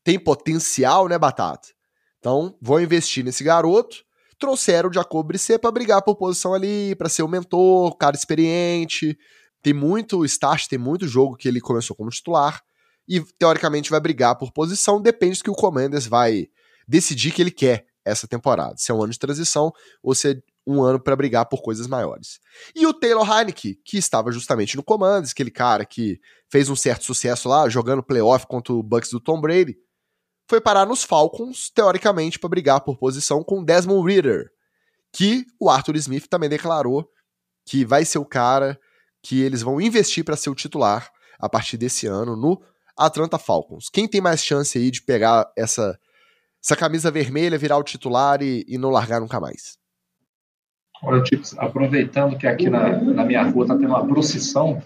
Tem potencial, né, Batata? Então, vou investir nesse garoto trouxeram o Jacob Brisset para brigar por posição ali, para ser o mentor, cara experiente. Tem muito start, tem muito jogo que ele começou como titular e teoricamente vai brigar por posição, depende do que o Commanders vai decidir que ele quer essa temporada. Se é um ano de transição ou se é um ano para brigar por coisas maiores. E o Taylor Heineke, que estava justamente no Commanders, aquele cara que fez um certo sucesso lá, jogando playoff contra o Bucks do Tom Brady, foi parar nos Falcons, teoricamente, para brigar por posição com Desmond Reader, que o Arthur Smith também declarou que vai ser o cara que eles vão investir para ser o titular a partir desse ano no Atlanta Falcons. Quem tem mais chance aí de pegar essa, essa camisa vermelha, virar o titular e, e não largar nunca mais? Olha, aproveitando que aqui na, na minha rua tá tendo uma procissão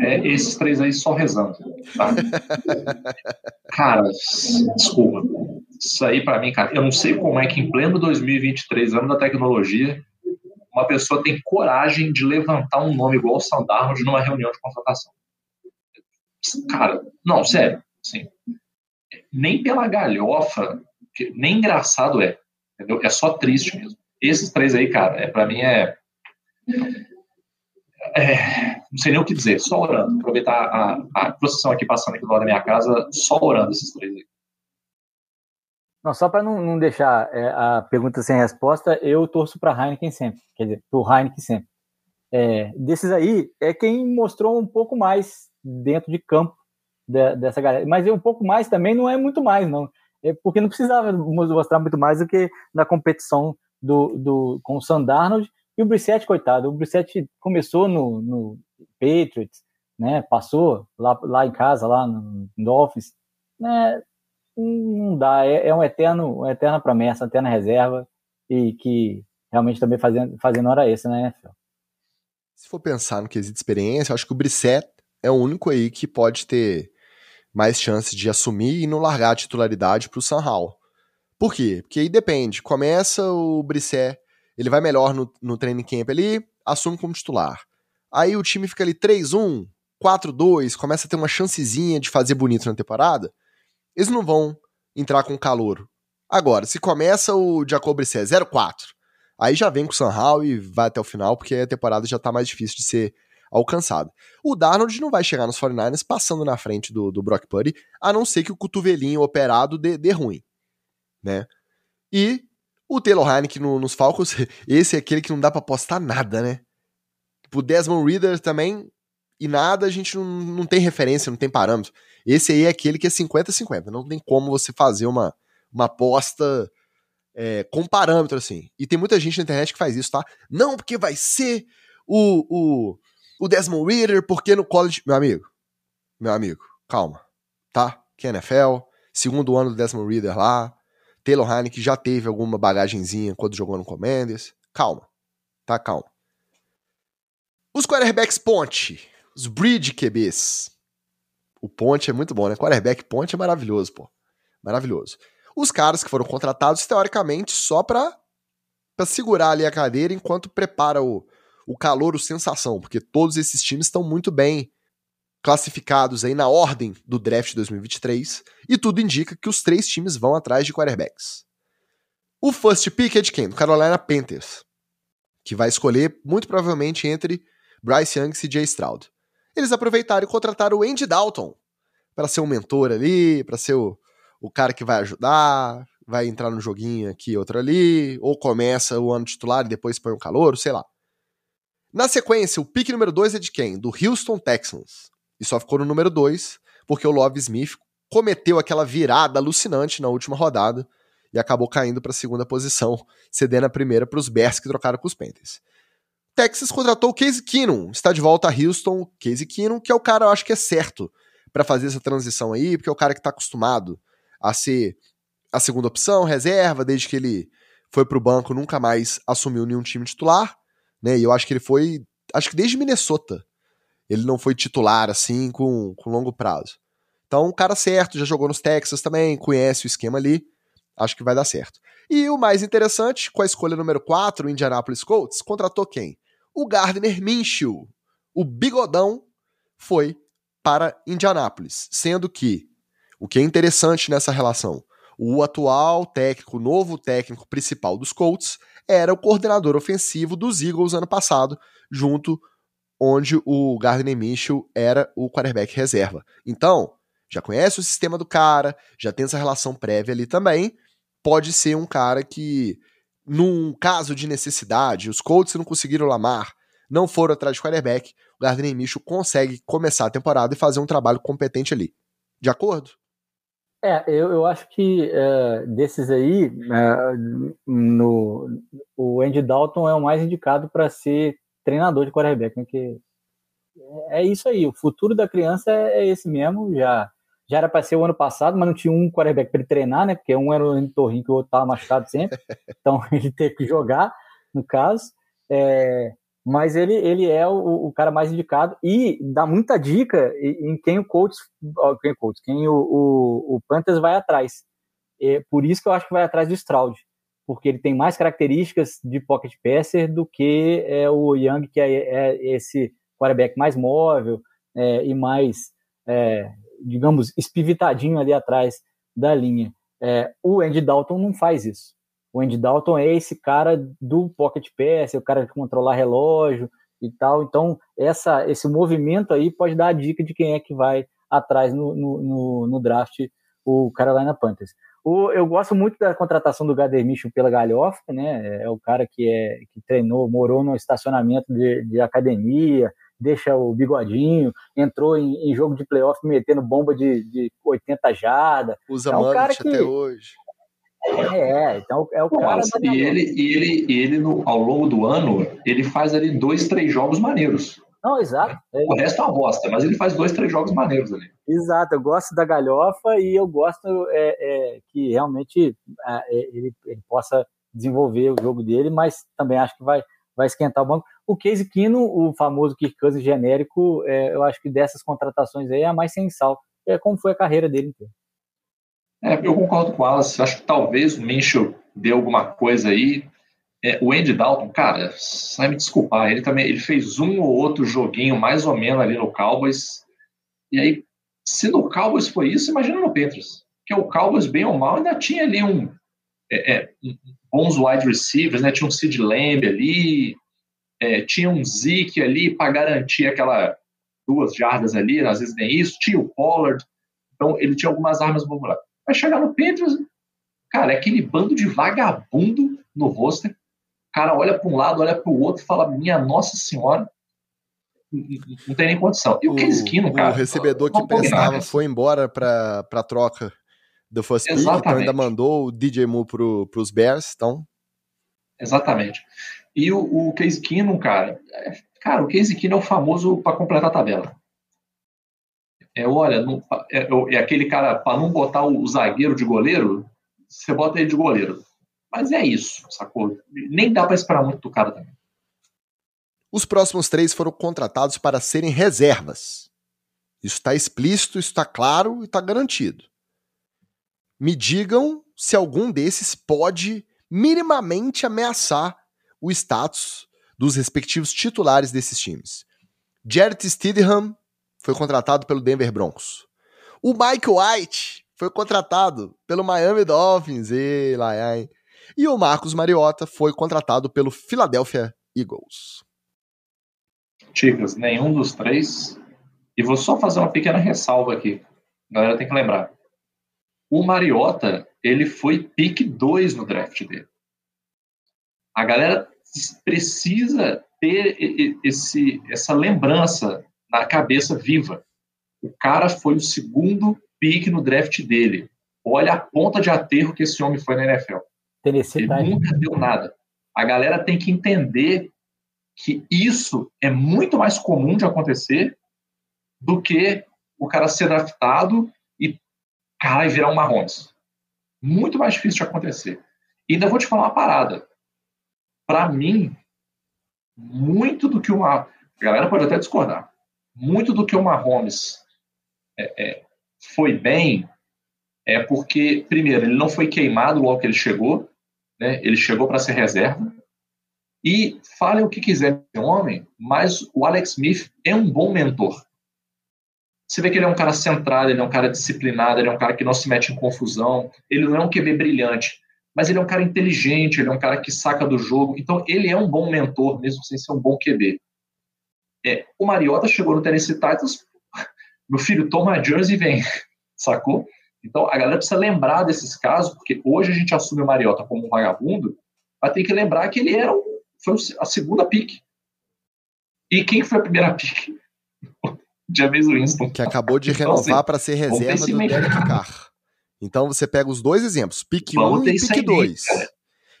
é, esses três aí só rezando, tá? cara, desculpa. Isso aí para mim, cara, eu não sei como é que em pleno 2023, ano da tecnologia, uma pessoa tem coragem de levantar um nome igual o Sandarno numa reunião de contratação. Cara, não, sério, sim. nem pela galhofa, nem engraçado é. Entendeu? É só triste mesmo. Esses três aí, cara, é, para mim é, é, Não sei nem o que dizer, só orando. Aproveitar a, a procissão aqui passando aqui do lado da minha casa, só orando esses três aí. Não, só para não, não, deixar é, a pergunta sem resposta, eu torço para Heineken sempre. Quer dizer, para o Heineken sempre. É, desses aí, é quem mostrou um pouco mais dentro de campo de, dessa galera. Mas um pouco mais também não é muito mais, não. É porque não precisava mostrar muito mais do que na competição do, do, com o Sandarnold e o Brissett, coitado. O Brissett começou no, no Patriots, né? Passou lá, lá em casa, lá no Dolphins. Né? Não dá, é, é um eterno, uma eterna promessa, uma eterna reserva e que realmente também fazendo, fazendo hora extra né, Se for pensar no quesito experiência, acho que o Brissett é o único aí que pode ter mais chances de assumir e não largar a titularidade para o Sanhal. Por quê? Porque aí depende. Começa o Brissé, ele vai melhor no, no training camp ali, assume como titular. Aí o time fica ali 3-1, 4-2, começa a ter uma chancezinha de fazer bonito na temporada. Eles não vão entrar com calor. Agora, se começa o Jacob Brissé 0-4, aí já vem com o Sanhal e vai até o final, porque a temporada já tá mais difícil de ser alcançada. O Darnold não vai chegar nos 49ers passando na frente do, do Brock Purdy, a não ser que o cotovelinho operado dê, dê ruim, né? E o Taylor Heineken no, nos Falcons, esse é aquele que não dá para apostar nada, né? O Desmond Reader também, e nada, a gente não, não tem referência, não tem parâmetro. Esse aí é aquele que é 50-50, não tem como você fazer uma, uma aposta é, com parâmetro, assim. E tem muita gente na internet que faz isso, tá? Não, porque vai ser o, o, o Desmond Reader, porque no college. Meu amigo, meu amigo, calma, tá? Que é NFL, segundo ano do Desmond Reader lá. Taylor Heineken já teve alguma bagagenzinha quando jogou no Commanders. Calma, tá? Calma. Os quarterbacks ponte, os bridge QBs. O ponte é muito bom, né? Quarterback ponte é maravilhoso, pô. Maravilhoso. Os caras que foram contratados, teoricamente, só pra, pra segurar ali a cadeira enquanto prepara o, o calor, o sensação, porque todos esses times estão muito bem classificados aí na ordem do draft 2023 e tudo indica que os três times vão atrás de quarterbacks. O first pick é de quem? Do Carolina Panthers, que vai escolher muito provavelmente entre Bryce Young e CJ Stroud. Eles aproveitaram e contrataram o Andy Dalton para ser um mentor ali, para ser o, o cara que vai ajudar, vai entrar no joguinho aqui, outro ali, ou começa o ano titular e depois põe um calor, sei lá. Na sequência, o pique número 2 é de quem? Do Houston Texans. E só ficou no número 2 porque o Love Smith cometeu aquela virada alucinante na última rodada e acabou caindo para a segunda posição, cedendo a primeira para os Bears que trocaram com os Panthers. Texas contratou o Casey Keenum, está de volta a Houston, Casey Keenum, que é o cara, eu acho que é certo para fazer essa transição aí, porque é o cara que está acostumado a ser a segunda opção, reserva, desde que ele foi para o banco, nunca mais assumiu nenhum time titular né? E eu acho que ele foi, acho que desde Minnesota, ele não foi titular assim com, com longo prazo. Então, um cara certo, já jogou nos Texas também, conhece o esquema ali, acho que vai dar certo. E o mais interessante, com a escolha número 4, o Indianapolis Colts, contratou quem? O Gardner Minshew. O bigodão foi para Indianapolis, sendo que o que é interessante nessa relação, o atual técnico, o novo técnico principal dos Colts era o coordenador ofensivo dos Eagles ano passado, junto onde o Gardner Minshew era o quarterback reserva. Então, já conhece o sistema do cara, já tem essa relação prévia ali também. Pode ser um cara que, num caso de necessidade, os Colts não conseguiram lamar, não foram atrás de quarterback, o Gardner Minshew consegue começar a temporada e fazer um trabalho competente ali. De acordo? É, eu, eu acho que é, desses aí, é, no, o Andy Dalton é o mais indicado para ser treinador de quarterback, né? Que é isso aí, o futuro da criança é, é esse mesmo, já já era para ser o ano passado, mas não tinha um quarterback para ele treinar, né? Porque um era o Torrinho que o outro estava machucado sempre, então ele teve que jogar, no caso. É, mas ele, ele é o, o, cara mais indicado e dá muita dica em quem o coach, quem, o coach, quem o, o, o Panthers vai atrás. É por isso que eu acho que vai atrás do Stroud, porque ele tem mais características de pocket passer do que é, o Young, que é, é esse quarterback mais móvel é, e mais, é, digamos, espivitadinho ali atrás da linha. É, o Andy Dalton não faz isso. O Andy Dalton é esse cara do pocket pass, é o cara de controlar relógio e tal. Então, essa, esse movimento aí pode dar a dica de quem é que vai atrás no, no, no, no draft o Carolina Panthers. O, eu gosto muito da contratação do Gader Mitchell pela Galhofa, né? É o cara que, é, que treinou, morou no estacionamento de, de academia, deixa o bigodinho, entrou em, em jogo de playoff metendo bomba de, de 80 jardas. Usa é um cara que, até hoje. É, então é o Pô, cara. E ele, e ele, ele no, ao longo do ano, ele faz ali dois, três jogos maneiros. Não, exato. É. O resto é uma bosta, mas ele faz dois, três jogos maneiros ali. Exato, eu gosto da galhofa e eu gosto é, é, que realmente é, ele, ele, possa desenvolver o jogo dele, mas também acho que vai, vai esquentar o banco. O Case Kino, o famoso Kirk Cousins genérico, é, eu acho que dessas contratações aí é a mais sensal, é como foi a carreira dele inteira. É, eu concordo com o Wallace, acho que talvez o Minchel dê alguma coisa aí, é, o Andy Dalton, cara, vai me desculpar, ele também ele fez um ou outro joguinho mais ou menos ali no Cowboys. E aí, se no Cowboys foi isso, imagina no Patriots. Que o Cowboys, bem ou mal, ainda tinha ali um, é, é, bons wide receivers, né? Tinha um Sid Lamb ali, é, tinha um Zeke ali para garantir aquela duas jardas ali, às vezes nem isso, tinha o Pollard. Então, ele tinha algumas armas populares. Vai chegar no Patriots, cara, é aquele bando de vagabundo no roster o cara olha para um lado, olha para o outro e fala: Minha Nossa Senhora, não tem nem condição. E o, o Case Keenum, cara. O recebedor que prestava foi embora para troca do First Pick, então ainda mandou o DJ Moore para os Bears, então. Exatamente. E o, o Case Keenum, cara, é, cara, o Case Keenum é o famoso para completar a tabela. É, olha, não, é, é, aquele cara, para não botar o zagueiro de goleiro, você bota ele de goleiro. Mas é isso, sacou? Nem dá para esperar muito do cara também. Os próximos três foram contratados para serem reservas. Isso está explícito, isso está claro e está garantido. Me digam se algum desses pode minimamente ameaçar o status dos respectivos titulares desses times. Jared Stidham foi contratado pelo Denver Broncos. O Mike White foi contratado pelo Miami Dolphins. E lá? E o Marcos Mariota foi contratado pelo Philadelphia Eagles. Ticas, nenhum dos três. E vou só fazer uma pequena ressalva aqui. A galera tem que lembrar. O Mariota, ele foi pick 2 no draft dele. A galera precisa ter esse, essa lembrança na cabeça viva. O cara foi o segundo pick no draft dele. Olha a ponta de aterro que esse homem foi na NFL. Ele nunca deu nada. A galera tem que entender que isso é muito mais comum de acontecer do que o cara ser draftado e cara virar um Mahomes. Muito mais difícil de acontecer. E ainda vou te falar uma parada. Para mim, muito do que uma. A galera pode até discordar. Muito do que o Mahomes é, é, foi bem é porque, primeiro, ele não foi queimado logo que ele chegou, né? ele chegou para ser reserva. E falem o que quiser homem, mas o Alex Smith é um bom mentor. Você vê que ele é um cara centrado, ele é um cara disciplinado, ele é um cara que não se mete em confusão, ele não é um QB brilhante, mas ele é um cara inteligente, ele é um cara que saca do jogo. Então, ele é um bom mentor, mesmo sem ser um bom QB. É, o Mariota chegou no Tennessee Titans, meu filho toma a jersey e vem, sacou? Então, a galera precisa lembrar desses casos, porque hoje a gente assume o Mariota como um vagabundo, mas tem que lembrar que ele era foi a segunda pick. E quem foi a primeira pick? James Winston. Que acabou de então, renovar assim, para ser reserva do Derek Carr. Então você pega os dois exemplos, pick 1 um e pick 2.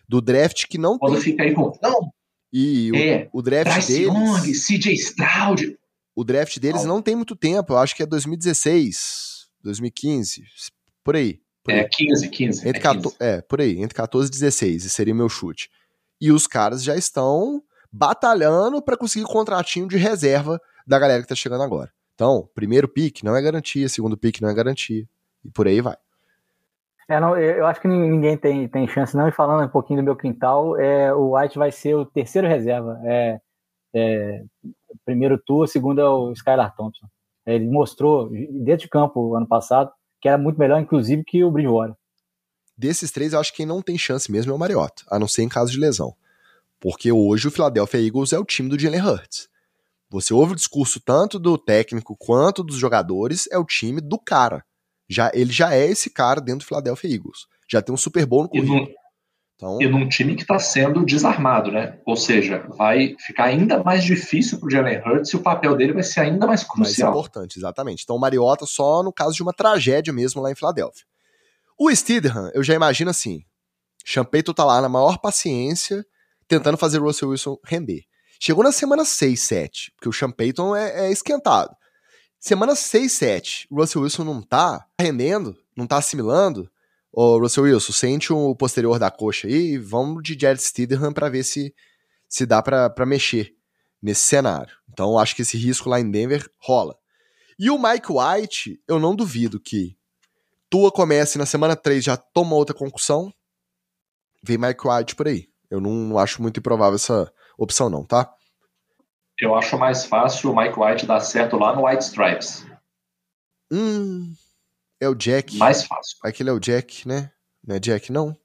Do draft que não Quando tem. fica aí com. Não. E é, o, o draft deles. CJ Stroud. O draft deles não. não tem muito tempo, eu acho que é 2016 2015, por aí. Por é, 15, 15. Entre é, 15. é, por aí, entre 14 e 16, seria meu chute. E os caras já estão batalhando para conseguir contratinho de reserva da galera que tá chegando agora. Então, primeiro pique não é garantia, segundo pique não é garantia. E por aí vai. É, não, eu acho que ninguém tem, tem chance, não. E falando um pouquinho do meu quintal, é, o White vai ser o terceiro reserva. É, é, primeiro tour, segundo é o Skylar Thompson. Ele mostrou dentro de campo ano passado que era muito melhor, inclusive, que o Bridgewater. Desses três, eu acho que quem não tem chance mesmo é o Mariota, a não ser em caso de lesão. Porque hoje o Philadelphia Eagles é o time do Jalen Hurts. Você ouve o discurso tanto do técnico quanto dos jogadores, é o time do cara. Já Ele já é esse cara dentro do Philadelphia Eagles. Já tem um Super Bowl no currículo. Então... E num time que está sendo desarmado, né? Ou seja, vai ficar ainda mais difícil para o Jalen Hurts e o papel dele vai ser ainda mais crucial. Mais importante, exatamente. Então o Mariota só no caso de uma tragédia mesmo lá em Filadélfia. O Steedham, eu já imagino assim, Champeito tá lá na maior paciência, tentando fazer o Russell Wilson render. Chegou na semana 6, 7, porque o Sean Payton é, é esquentado. Semana 6, 7, o Russell Wilson não tá rendendo, não tá assimilando. Ô, Russell Wilson, sente o posterior da coxa aí e vamos de Jared Stidham para ver se, se dá para mexer nesse cenário. Então, acho que esse risco lá em Denver rola. E o Mike White, eu não duvido que Tua comece na semana 3 já toma outra concussão. Vem Mike White por aí. Eu não, não acho muito improvável essa, opção não, tá? Eu acho mais fácil o Mike White dar certo lá no White Stripes. Hum, é o Jack. Mais fácil. Aquele é o Jack, né? Não é Jack, não?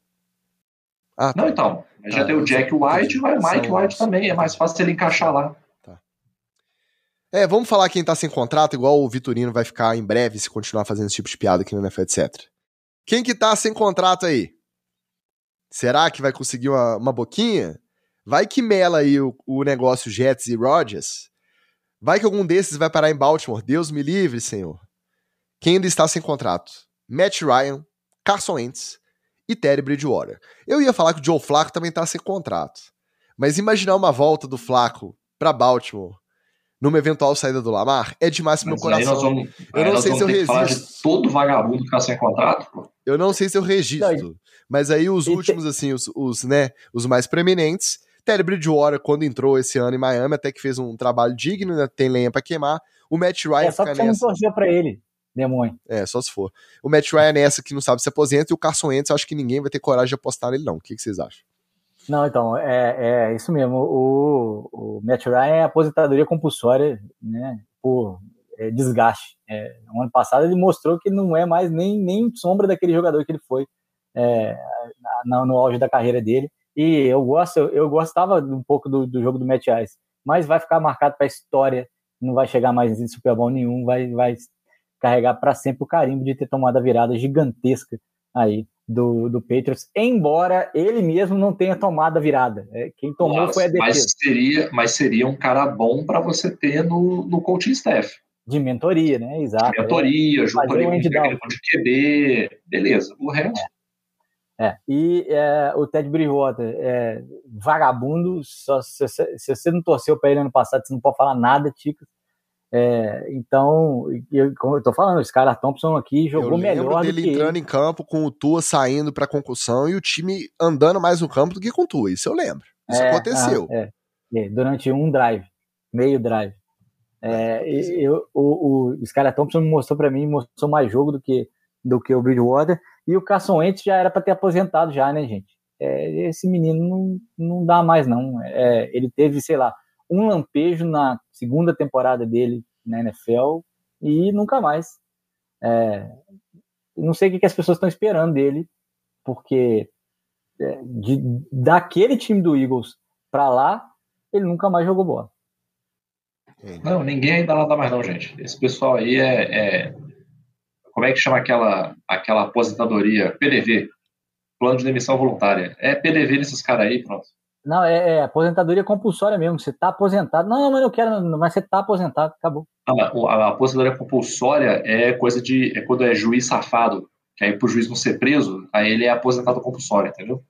Ah, tá. Não, então. Já ah, tem o Jack White e o Mike White também. É mais fácil ele encaixar lá. Tá. É, vamos falar quem tá sem contrato, igual o Vitorino vai ficar em breve se continuar fazendo esse tipo de piada aqui no NFL, etc. Quem que tá sem contrato aí? Será que vai conseguir uma, uma boquinha? Vai que mela aí o, o negócio Jets e Rodgers. Vai que algum desses vai parar em Baltimore. Deus me livre, senhor. Quem ainda está sem contrato? Matt Ryan, Carson Wentz e Terry Bridgewater. Eu ia falar que o Joe Flacco também está sem contrato. Mas imaginar uma volta do Flacco para Baltimore numa eventual saída do Lamar é demais pro meu coração. Vamos, eu não sei se eu resisto. Todo vagabundo que tá sem contrato, pô. Eu não sei se eu registro. Mas aí os últimos, assim, os, os, né, os mais preeminentes, Terry Bridgewater, quando entrou esse ano em Miami, até que fez um trabalho digno, né? tem lenha para queimar. O Matt Ryan. É só que você nessa... não torceu pra ele, demônio. É, só se for. O Matt Ryan nessa que não sabe se aposenta, e o Carson Wentz, eu acho que ninguém vai ter coragem de apostar nele, não. O que, que vocês acham? Não, então, é, é isso mesmo. O, o Matt Ryan é aposentadoria compulsória, né? Por é, desgaste. É, no ano passado ele mostrou que não é mais nem, nem sombra daquele jogador que ele foi é, na, no auge da carreira dele. E eu gosto, eu gostava um pouco do, do jogo do Matt Ice, mas vai ficar marcado para a história, não vai chegar mais em Super Bowl nenhum, vai, vai carregar para sempre o carimbo de ter tomado a virada gigantesca aí do, do Patriots, embora ele mesmo não tenha tomado a virada. É, quem tomou Nossa, foi a defesa. Mas seria, mas seria um cara bom para você ter no, no coaching staff. De mentoria, né? Exato. De mentoria, junto ali de QB, beleza. O resto. É. É, e é, o Ted Bridgewater é vagabundo, só, se, se, se, você não torceu para ele ano passado, você não pode falar nada, Ticas. É, então, eu, como eu tô falando, o Skylar Thompson aqui jogou eu melhor dele do que entrando ele. em campo com o Tua saindo para concussão e o time andando mais no campo do que com o Tua, isso eu lembro. Isso é, aconteceu. Ah, é, durante um drive, meio drive. É, eu, o, o Thompson mostrou para mim, mostrou mais jogo do que, do que o Bridgewater. E o Carson Wentz já era para ter aposentado já, né, gente? É, esse menino não, não dá mais, não. É, ele teve, sei lá, um lampejo na segunda temporada dele na NFL e nunca mais. É, não sei o que, que as pessoas estão esperando dele, porque é, de, daquele time do Eagles para lá, ele nunca mais jogou bola. Não, ninguém ainda dá mais não, gente. Esse pessoal aí é, é como é que chama aquela, aquela aposentadoria? PDV, plano de demissão voluntária. É PDV nesses caras aí, pronto. Não, é, é, aposentadoria compulsória mesmo. Você está aposentado. Não, mas eu quero, mas você está aposentado, acabou. Não, a, aposentadoria compulsória é coisa de. É quando é juiz safado, que aí pro juiz não ser preso, aí ele é aposentado compulsório, entendeu?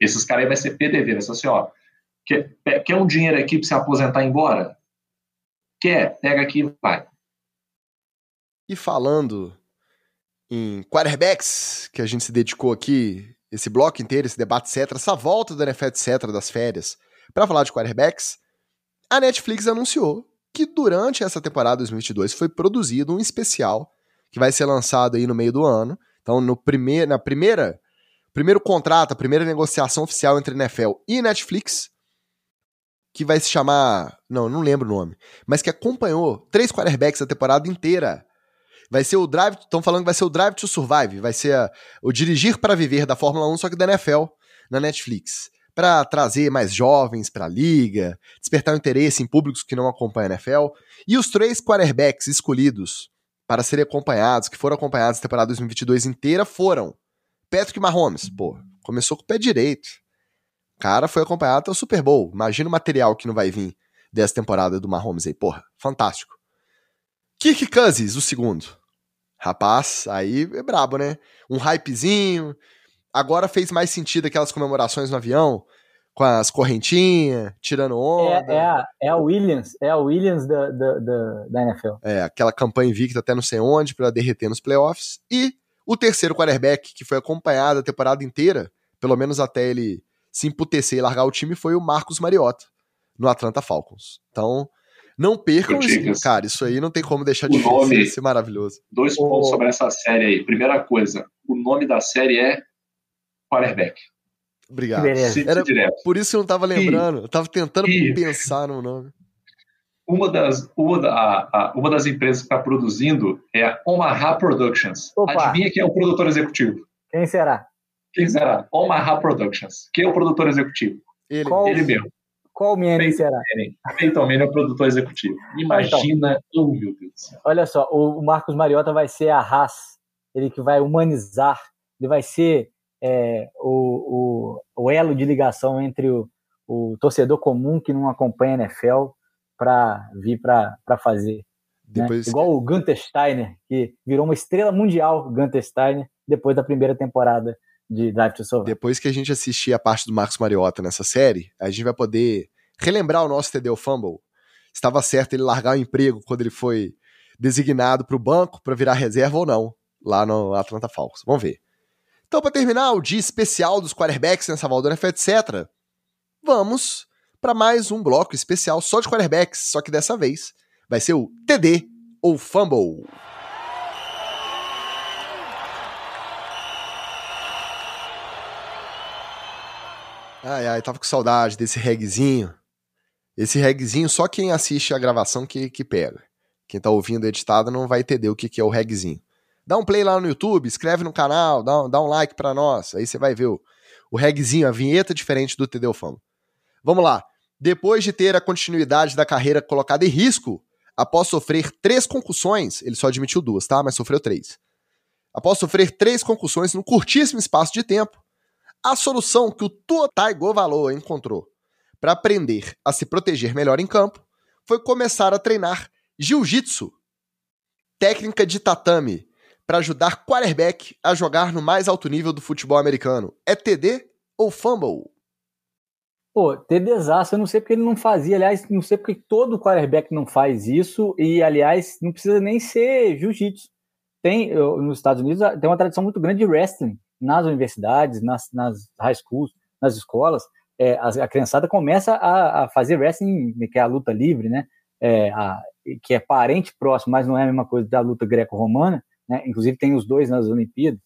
Esses caras aí vai ser PDV, vai ser assim, ó. Quer, quer um dinheiro aqui para se aposentar e ir embora? Quer? Pega aqui e vai. E falando em quarterbacks, que a gente se dedicou aqui, esse bloco inteiro, esse debate, etc., essa volta do NFL, etc., das férias, para falar de quarterbacks, a Netflix anunciou que durante essa temporada 2022 foi produzido um especial que vai ser lançado aí no meio do ano. Então, no primeir, na primeira primeiro contrato, a primeira negociação oficial entre NFL e Netflix, que vai se chamar, não, não lembro o nome, mas que acompanhou três quarterbacks a temporada inteira Vai ser o Drive. Estão falando que vai ser o Drive to Survive. Vai ser a, o Dirigir para Viver da Fórmula 1, só que da NFL na Netflix. Para trazer mais jovens para a liga, despertar o interesse em públicos que não acompanham a NFL. E os três quarterbacks escolhidos para serem acompanhados, que foram acompanhados na temporada 2022 inteira, foram Patrick Mahomes. Pô, começou com o pé direito. O cara foi acompanhado até o Super Bowl. Imagina o material que não vai vir dessa temporada do Mahomes aí. Porra, fantástico. Kirk Cousins, o segundo. Rapaz, aí é brabo, né? Um hypezinho. Agora fez mais sentido aquelas comemorações no avião, com as correntinhas, tirando onda. É, é, a, é a Williams, é a Williams da, da, da, da NFL. É, aquela campanha invicta até não sei onde, para derreter nos playoffs. E o terceiro quarterback, que foi acompanhado a temporada inteira, pelo menos até ele se emputecer e largar o time, foi o Marcos Mariota, no Atlanta Falcons. Então, não percam isso, cara. Isso aí não tem como deixar de nome, ser maravilhoso. Dois pontos sobre essa série aí. Primeira coisa, o nome da série é quarterback. Obrigado. Era por isso que eu não tava lembrando. E, eu tava tentando e, pensar no nome. Uma das, uma, da, a, a, uma das empresas que está produzindo é a Omaha Productions. Opa. Adivinha quem é o produtor executivo? Quem será? Quem será? Omaha Productions. Quem é o produtor executivo? Ele. Ele mesmo. Qual Manning será? Peyton Manning é o produtor executivo. Imagina, então, oh meu Deus do céu. Olha só, o Marcos Mariota vai ser a Haas, ele que vai humanizar, ele vai ser é, o, o, o, elo de ligação entre o, o, torcedor comum que não acompanha a NFL para vir para fazer. Né? Igual o Gunter Steiner, que virou uma estrela mundial, Gunter Steiner, depois da primeira temporada de Drive to Survive. Depois que a gente assistir a parte do Marcos Mariota nessa série, a gente vai poder relembrar o nosso TD Fumble. Estava certo ele largar o emprego quando ele foi designado para o banco para virar reserva ou não, lá no Atlanta Falcons. Vamos ver. Então, para terminar o dia especial dos quarterbacks nessa Valdona etc., vamos para mais um bloco especial só de quarterbacks, só que dessa vez vai ser o TD ou Fumble. Ai, ai, tava com saudade desse regzinho. Esse regzinho, só quem assiste a gravação que, que pega. Quem tá ouvindo editado não vai entender o que, que é o regzinho. Dá um play lá no YouTube, escreve no canal, dá um, dá um like para nós. Aí você vai ver o, o regzinho, a vinheta diferente do TD Fama. Vamos lá. Depois de ter a continuidade da carreira colocada em risco, após sofrer três concussões, ele só admitiu duas, tá? Mas sofreu três. Após sofrer três concussões num curtíssimo espaço de tempo, a solução que o Tua Tagovailoa encontrou para aprender a se proteger melhor em campo foi começar a treinar jiu-jitsu, técnica de tatame, para ajudar quarterback a jogar no mais alto nível do futebol americano. É TD ou fumble? Pô, TDzaço, eu não sei porque ele não fazia, aliás, não sei porque todo quarterback não faz isso, e aliás, não precisa nem ser jiu-jitsu. Tem, nos Estados Unidos, tem uma tradição muito grande de wrestling nas universidades, nas, nas high schools, nas escolas, é, a, a, criançada começa a, a, fazer wrestling, que é a luta livre, né? É, a, que é parente próximo, mas não é a mesma coisa da luta greco-romana, né? Inclusive tem os dois nas Olimpíadas,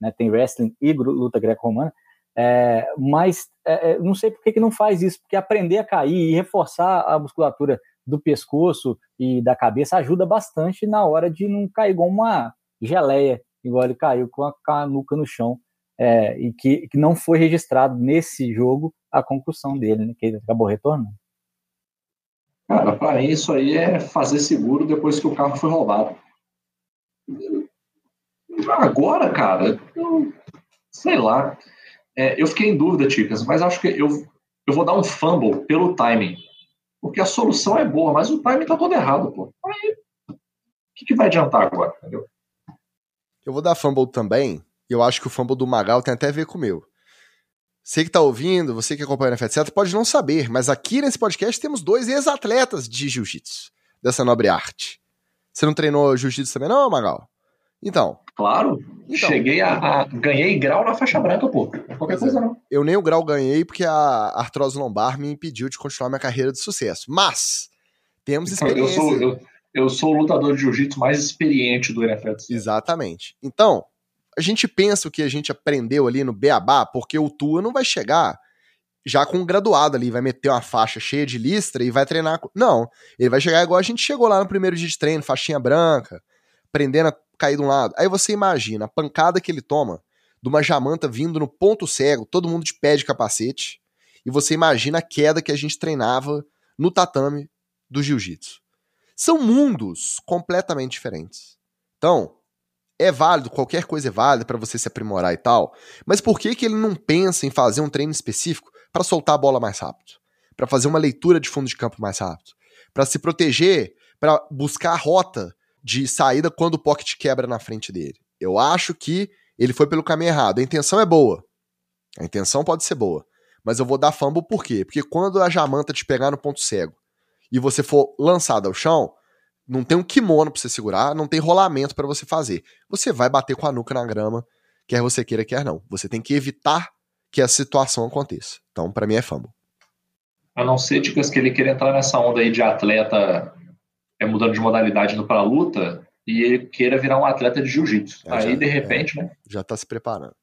né? Tem wrestling e luta greco-romana. É, mas é, é, não sei por que, que não faz isso, porque aprender a cair e reforçar a musculatura do pescoço e da cabeça ajuda bastante na hora de não cair igual uma geleia igual ele caiu com a canuca no chão, é, e que, que não foi registrado nesse jogo a concussão dele, né, que ele acabou retornando. Cara, para isso aí é fazer seguro depois que o carro foi roubado. Agora, cara, eu, sei lá. É, eu fiquei em dúvida, Ticas, mas acho que eu, eu vou dar um fumble pelo timing. Porque a solução é boa, mas o timing tá todo errado, pô. Aí, o que, que vai adiantar agora, entendeu? Eu vou dar fumble também, e eu acho que o fumble do Magal tem até a ver com o meu. Você que tá ouvindo, você que acompanha a NFL, pode não saber, mas aqui nesse podcast temos dois ex-atletas de jiu-jitsu, dessa nobre arte. Você não treinou jiu-jitsu também não, Magal? Então. Claro. Então, Cheguei a, a, Ganhei grau na faixa branca, pô. Qualquer coisa não. Eu nem o grau ganhei porque a artrose lombar me impediu de continuar minha carreira de sucesso. Mas, temos experiência. Eu sou, eu, eu sou o lutador de jiu-jitsu mais experiente do NFL. Exatamente. Então, a gente pensa o que a gente aprendeu ali no Beabá, porque o Tua não vai chegar já com um graduado ali, vai meter uma faixa cheia de listra e vai treinar. Não, ele vai chegar igual a gente chegou lá no primeiro dia de treino, faixinha branca, aprendendo cair de um lado. Aí você imagina a pancada que ele toma de uma jamanta vindo no ponto cego, todo mundo de pé de capacete, e você imagina a queda que a gente treinava no tatame do jiu-jitsu. São mundos completamente diferentes. Então, é válido, qualquer coisa é válida para você se aprimorar e tal, mas por que, que ele não pensa em fazer um treino específico para soltar a bola mais rápido? Para fazer uma leitura de fundo de campo mais rápido? Para se proteger, para buscar a rota de saída quando o pocket quebra na frente dele? Eu acho que ele foi pelo caminho errado. A intenção é boa. A intenção pode ser boa. Mas eu vou dar fumble por quê? Porque quando a Jamanta te pegar no ponto cego e você for lançado ao chão, não tem um kimono pra você segurar, não tem rolamento para você fazer. Você vai bater com a nuca na grama, quer você queira, quer não. Você tem que evitar que a situação aconteça. Então, para mim é fumble. A não ser, Ticas, que ele queira entrar nessa onda aí de atleta é mudando de modalidade indo pra luta e ele queira virar um atleta de jiu-jitsu. É, aí, já, de repente, é, né? Já tá se preparando.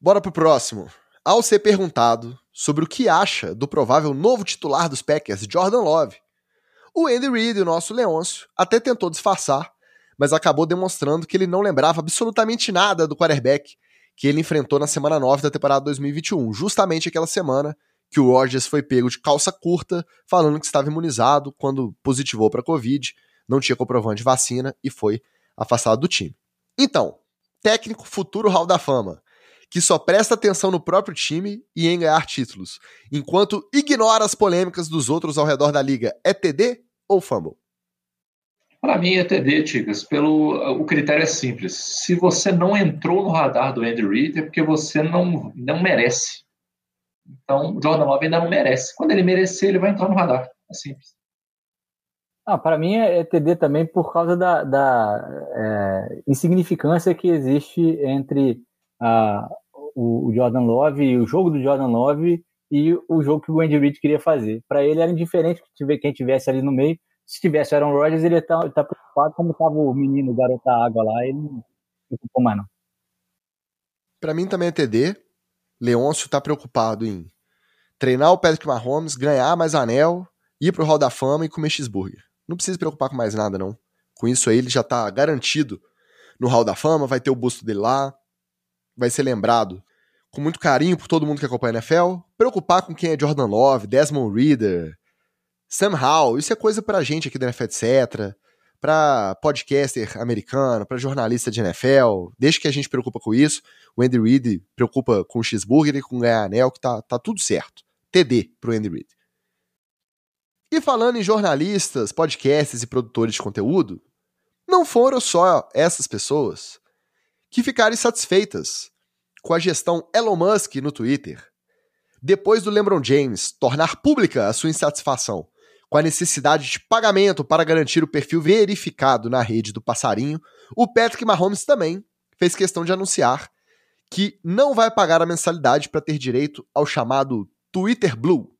Bora pro próximo. Ao ser perguntado sobre o que acha do provável novo titular dos Packers, Jordan Love, o Andy Reid, o nosso Leôncio, até tentou disfarçar, mas acabou demonstrando que ele não lembrava absolutamente nada do quarterback que ele enfrentou na semana 9 da temporada 2021, justamente aquela semana que o Rodgers foi pego de calça curta, falando que estava imunizado quando positivou para Covid, não tinha comprovante de vacina e foi afastado do time. Então, técnico futuro Hall da Fama, que só presta atenção no próprio time e em ganhar títulos, enquanto ignora as polêmicas dos outros ao redor da liga, é TD ou fumble? Para mim é TD, Ticas. Pelo, o critério é simples. Se você não entrou no radar do Andy Reid, é porque você não, não merece. Então, o Jordan Love ainda não merece. Quando ele merecer, ele vai entrar no radar. É simples. Ah, para mim é TD também por causa da, da é, insignificância que existe entre a, o, o, Jordan Love o jogo do Jordan Love e o jogo que o Andy Reid queria fazer. Para ele era indiferente que quem tivesse ali no meio. Se tivesse Aaron Rodgers, ele tá, tá preocupado como estava o menino, o garoto da água lá, ele não preocupou mais não. Para mim também é TD. Leôncio está preocupado em treinar o Patrick Mahomes, ganhar mais anel, ir pro Hall da Fama e comer cheeseburger. Não precisa se preocupar com mais nada, não. Com isso aí, ele já tá garantido no Hall da Fama, vai ter o busto dele lá, vai ser lembrado com muito carinho por todo mundo que acompanha a NFL. Preocupar com quem é Jordan Love, Desmond Reader, Sam Howell, isso é coisa pra gente aqui da NFL, etc. Pra podcaster americano, pra jornalista de NFL. Desde que a gente preocupa com isso, o Andy Reid preocupa com o cheeseburger e com ganhar anel, que tá, tá tudo certo. TD pro Andy Reid. E falando em jornalistas, podcasts e produtores de conteúdo, não foram só essas pessoas que ficaram insatisfeitas com a gestão Elon Musk no Twitter. Depois do LeBron James tornar pública a sua insatisfação com a necessidade de pagamento para garantir o perfil verificado na rede do passarinho, o Patrick Mahomes também fez questão de anunciar que não vai pagar a mensalidade para ter direito ao chamado Twitter Blue,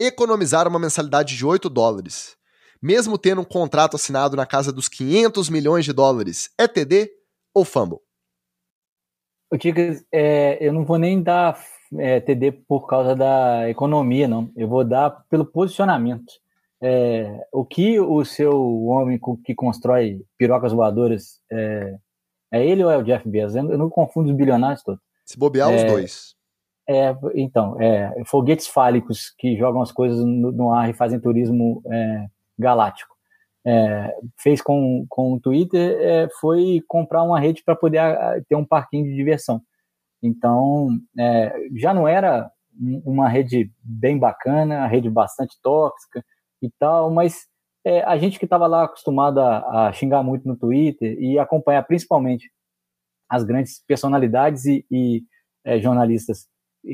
economizar uma mensalidade de 8 dólares, mesmo tendo um contrato assinado na casa dos 500 milhões de dólares, é TD ou fumble? O Ticas, é, eu não vou nem dar é, TD por causa da economia, não. Eu vou dar pelo posicionamento. É, o que o seu homem que constrói pirocas voadoras é, é ele ou é o Jeff Bezos? Eu não confundo os bilionários todos. Se bobear, os é, dois. É, então, é, foguetes fálicos que jogam as coisas no, no ar e fazem turismo é, galáctico. É, fez com, com o Twitter é, foi comprar uma rede para poder a, ter um parquinho de diversão. Então, é, já não era uma rede bem bacana, a rede bastante tóxica e tal, mas é, a gente que estava lá acostumado a, a, xingar muito no Twitter e acompanhar principalmente as grandes personalidades e, e é, jornalistas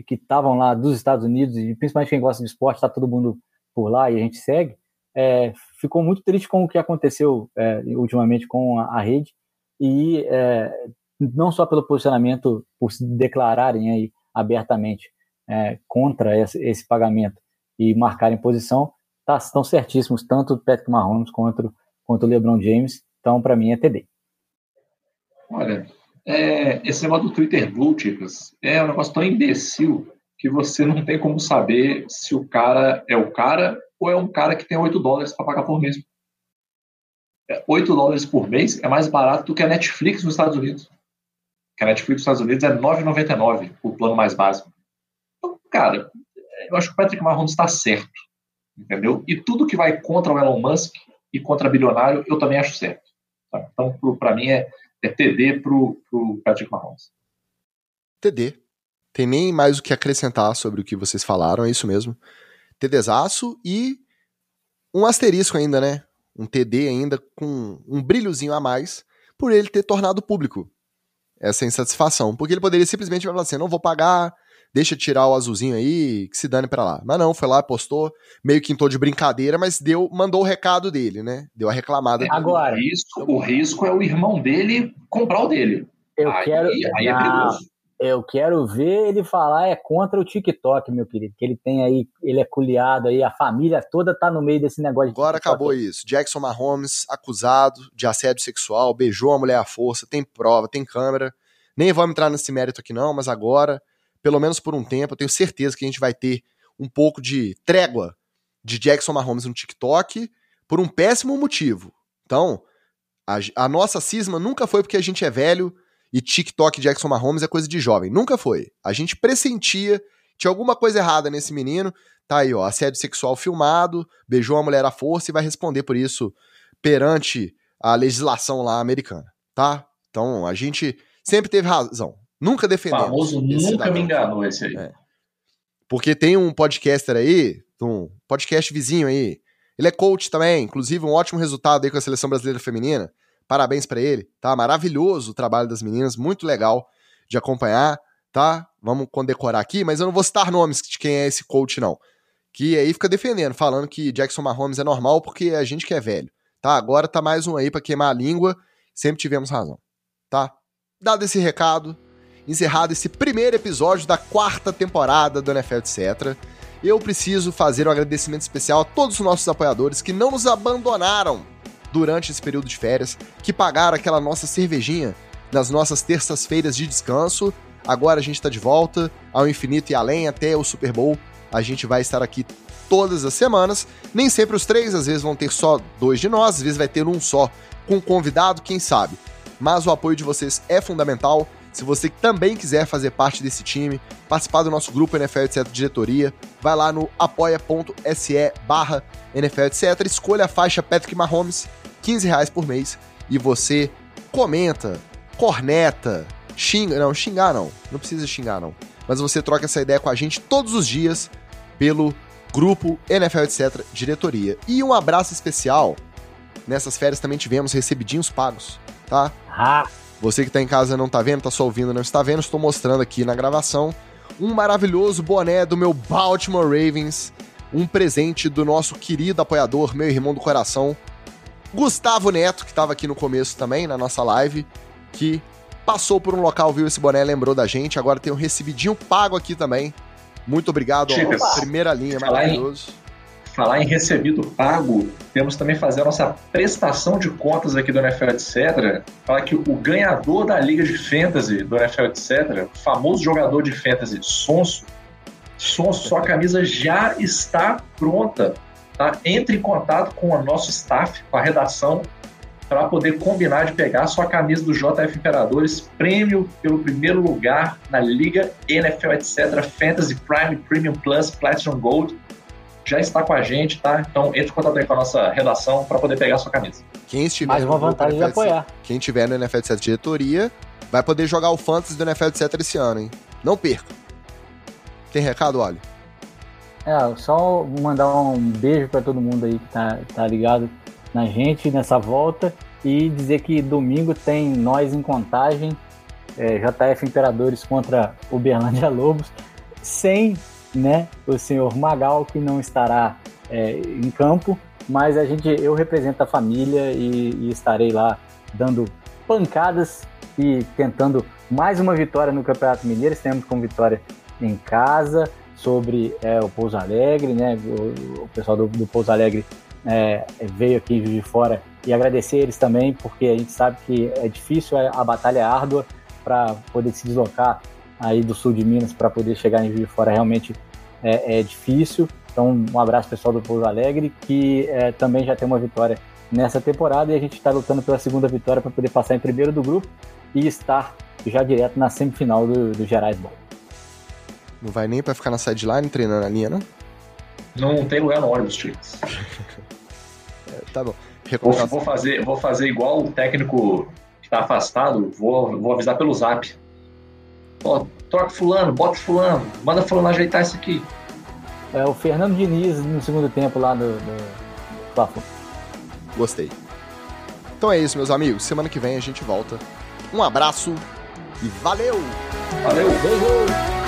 que estavam lá dos Estados Unidos, e principalmente quem gosta de esporte, está todo mundo por lá e a gente segue, é, ficou muito triste com o que aconteceu é, ultimamente com a, a rede, e é, não só pelo posicionamento, por se declararem aí abertamente é, contra esse, esse, pagamento e marcarem posição, tá, estão certíssimos, tanto o Patrick Mahomes quanto, quanto o LeBron James, então para mim é TD. Olha, é, esse negócio do Twitter Blue, Ticas, é um negócio tão imbecil que você não tem como saber se o cara é o cara ou é um cara que tem 8 dólares para pagar por mês. 8 é, dólares por mês é mais barato do que a Netflix nos Estados Unidos. Que a Netflix nos Estados Unidos é 9,99 o plano mais básico. Então, cara, eu acho que o Patrick Mahomes está certo, entendeu? E tudo que vai contra o Elon Musk e contra bilionário, eu também acho certo. Tá? Então, para mim, é, é TD para o Patrick Mahomes. TD. Tem nem mais o que acrescentar sobre o que vocês falaram, é isso mesmo. TDzaço e um asterisco ainda, né? Um TD ainda com um brilhozinho a mais por ele ter tornado público essa insatisfação. Porque ele poderia simplesmente falar assim: não vou pagar, deixa tirar o azulzinho aí, que se dane para lá. Mas não, foi lá, postou, meio que em tom de brincadeira, mas deu, mandou o recado dele, né? Deu a reclamada. É, agora, o risco, o risco é o irmão dele comprar o dele. Eu aí, quero. Aí é perigoso. Eu quero ver ele falar é contra o TikTok, meu querido. Que ele tem aí, ele é culiado aí, a família toda tá no meio desse negócio. Agora acabou isso. Jackson Mahomes acusado de assédio sexual, beijou a mulher à força, tem prova, tem câmera. Nem vamos entrar nesse mérito aqui não, mas agora pelo menos por um tempo, eu tenho certeza que a gente vai ter um pouco de trégua de Jackson Mahomes no TikTok por um péssimo motivo. Então, a, a, nossa cisma nunca foi porque a gente é velho e TikTok Jackson Mahomes é coisa de jovem. Nunca foi. A gente pressentia, tinha alguma coisa errada nesse menino. Tá aí, ó, assédio sexual filmado, beijou a mulher à força e vai responder por isso perante a legislação lá americana, tá? Então, a gente sempre teve razão. Nunca defendemos. O famoso nunca me enganou esse aí. É. Porque tem um podcaster aí, um podcast vizinho aí. Ele é coach também, inclusive um ótimo resultado aí com a seleção brasileira feminina. Parabéns para ele, tá? Maravilhoso o trabalho das meninas, muito legal de acompanhar, tá? Vamos condecorar aqui, mas eu não vou citar nomes de quem é esse coach não. Que aí fica defendendo, falando que Jackson Mahomes é normal porque a gente que é velho, tá? Agora tá mais um aí para queimar a língua, sempre tivemos razão, tá? Dado esse recado, encerrado esse primeiro episódio da quarta temporada do NFL Etc. Eu preciso fazer um agradecimento especial a todos os nossos apoiadores que não nos abandonaram durante esse período de férias, que pagaram aquela nossa cervejinha nas nossas terças-feiras de descanso. Agora a gente está de volta ao infinito e além até o Super Bowl. A gente vai estar aqui todas as semanas. Nem sempre os três, às vezes vão ter só dois de nós, às vezes vai ter um só com um convidado, quem sabe. Mas o apoio de vocês é fundamental. Se você também quiser fazer parte desse time, participar do nosso grupo NFL etc diretoria, vai lá no apoia.se barra NFL etc, escolha a faixa Patrick Mahomes, 15 reais por mês, e você comenta, corneta, xinga, não, xingar não, não precisa xingar não, mas você troca essa ideia com a gente todos os dias pelo grupo NFL etc diretoria. E um abraço especial, nessas férias também tivemos recebidinhos pagos, tá? Ah. Você que está em casa não está vendo, está só ouvindo, não está vendo, estou mostrando aqui na gravação um maravilhoso boné do meu Baltimore Ravens, um presente do nosso querido apoiador, meu irmão do coração, Gustavo Neto, que estava aqui no começo também, na nossa live, que passou por um local, viu esse boné, lembrou da gente, agora tem um recebidinho pago aqui também. Muito obrigado, ó, primeira linha, maravilhoso falar em recebido pago, temos também fazer a nossa prestação de contas aqui do NFL etc. Falar que o ganhador da Liga de Fantasy do NFL etc., o famoso jogador de Fantasy Sonso, Sonso, sua camisa já está pronta. Tá? Entre em contato com o nosso staff, com a redação, para poder combinar de pegar sua camisa do JF Imperadores, prêmio pelo primeiro lugar na Liga NFL etc. Fantasy Prime Premium Plus Platinum Gold já está com a gente, tá? Então entre em contato aí com a nossa redação para poder pegar a sua camisa. Quem estiver Mais uma vantagem de apoiar. Quem tiver no NFL 7 diretoria vai poder jogar o Fantasy do NFL 7 esse ano, hein? Não perca. Tem recado, olha? É, só mandar um beijo para todo mundo aí que tá, tá ligado na gente nessa volta. E dizer que domingo tem nós em contagem, é, JF Imperadores contra Uberlândia Lobos, sem né, o senhor Magal, que não estará é, em campo, mas a gente, eu represento a família e, e, estarei lá dando pancadas e tentando mais uma vitória no Campeonato Mineiro. Temos com vitória em casa sobre é, o Pouso Alegre, né? O, o pessoal do, do Pouso Alegre é, veio aqui de fora e agradecer eles também, porque a gente sabe que é difícil, a, a batalha é árdua para poder se deslocar aí do sul de Minas para poder chegar em Juiz de Fora realmente é, é, difícil. Então, um abraço pessoal do Pouso Alegre, que é, também já tem uma vitória nessa temporada e a gente está lutando pela segunda vitória para poder passar em primeiro do grupo e estar já direto na semifinal do, do Gerais Bowl. Não vai nem para ficar na sideline treinando a linha, não? Não tem lugar no ônibus, Chicos. é, tá bom. Vou, vou, fazer, vou fazer igual o técnico que tá afastado, vou, vou avisar pelo zap. Ó, troca fulano, bota fulano, manda fulano ajeitar isso aqui. É o Fernando Diniz no segundo tempo lá do, do Gostei. Então é isso, meus amigos. Semana que vem a gente volta. Um abraço e valeu! Valeu! Beijo!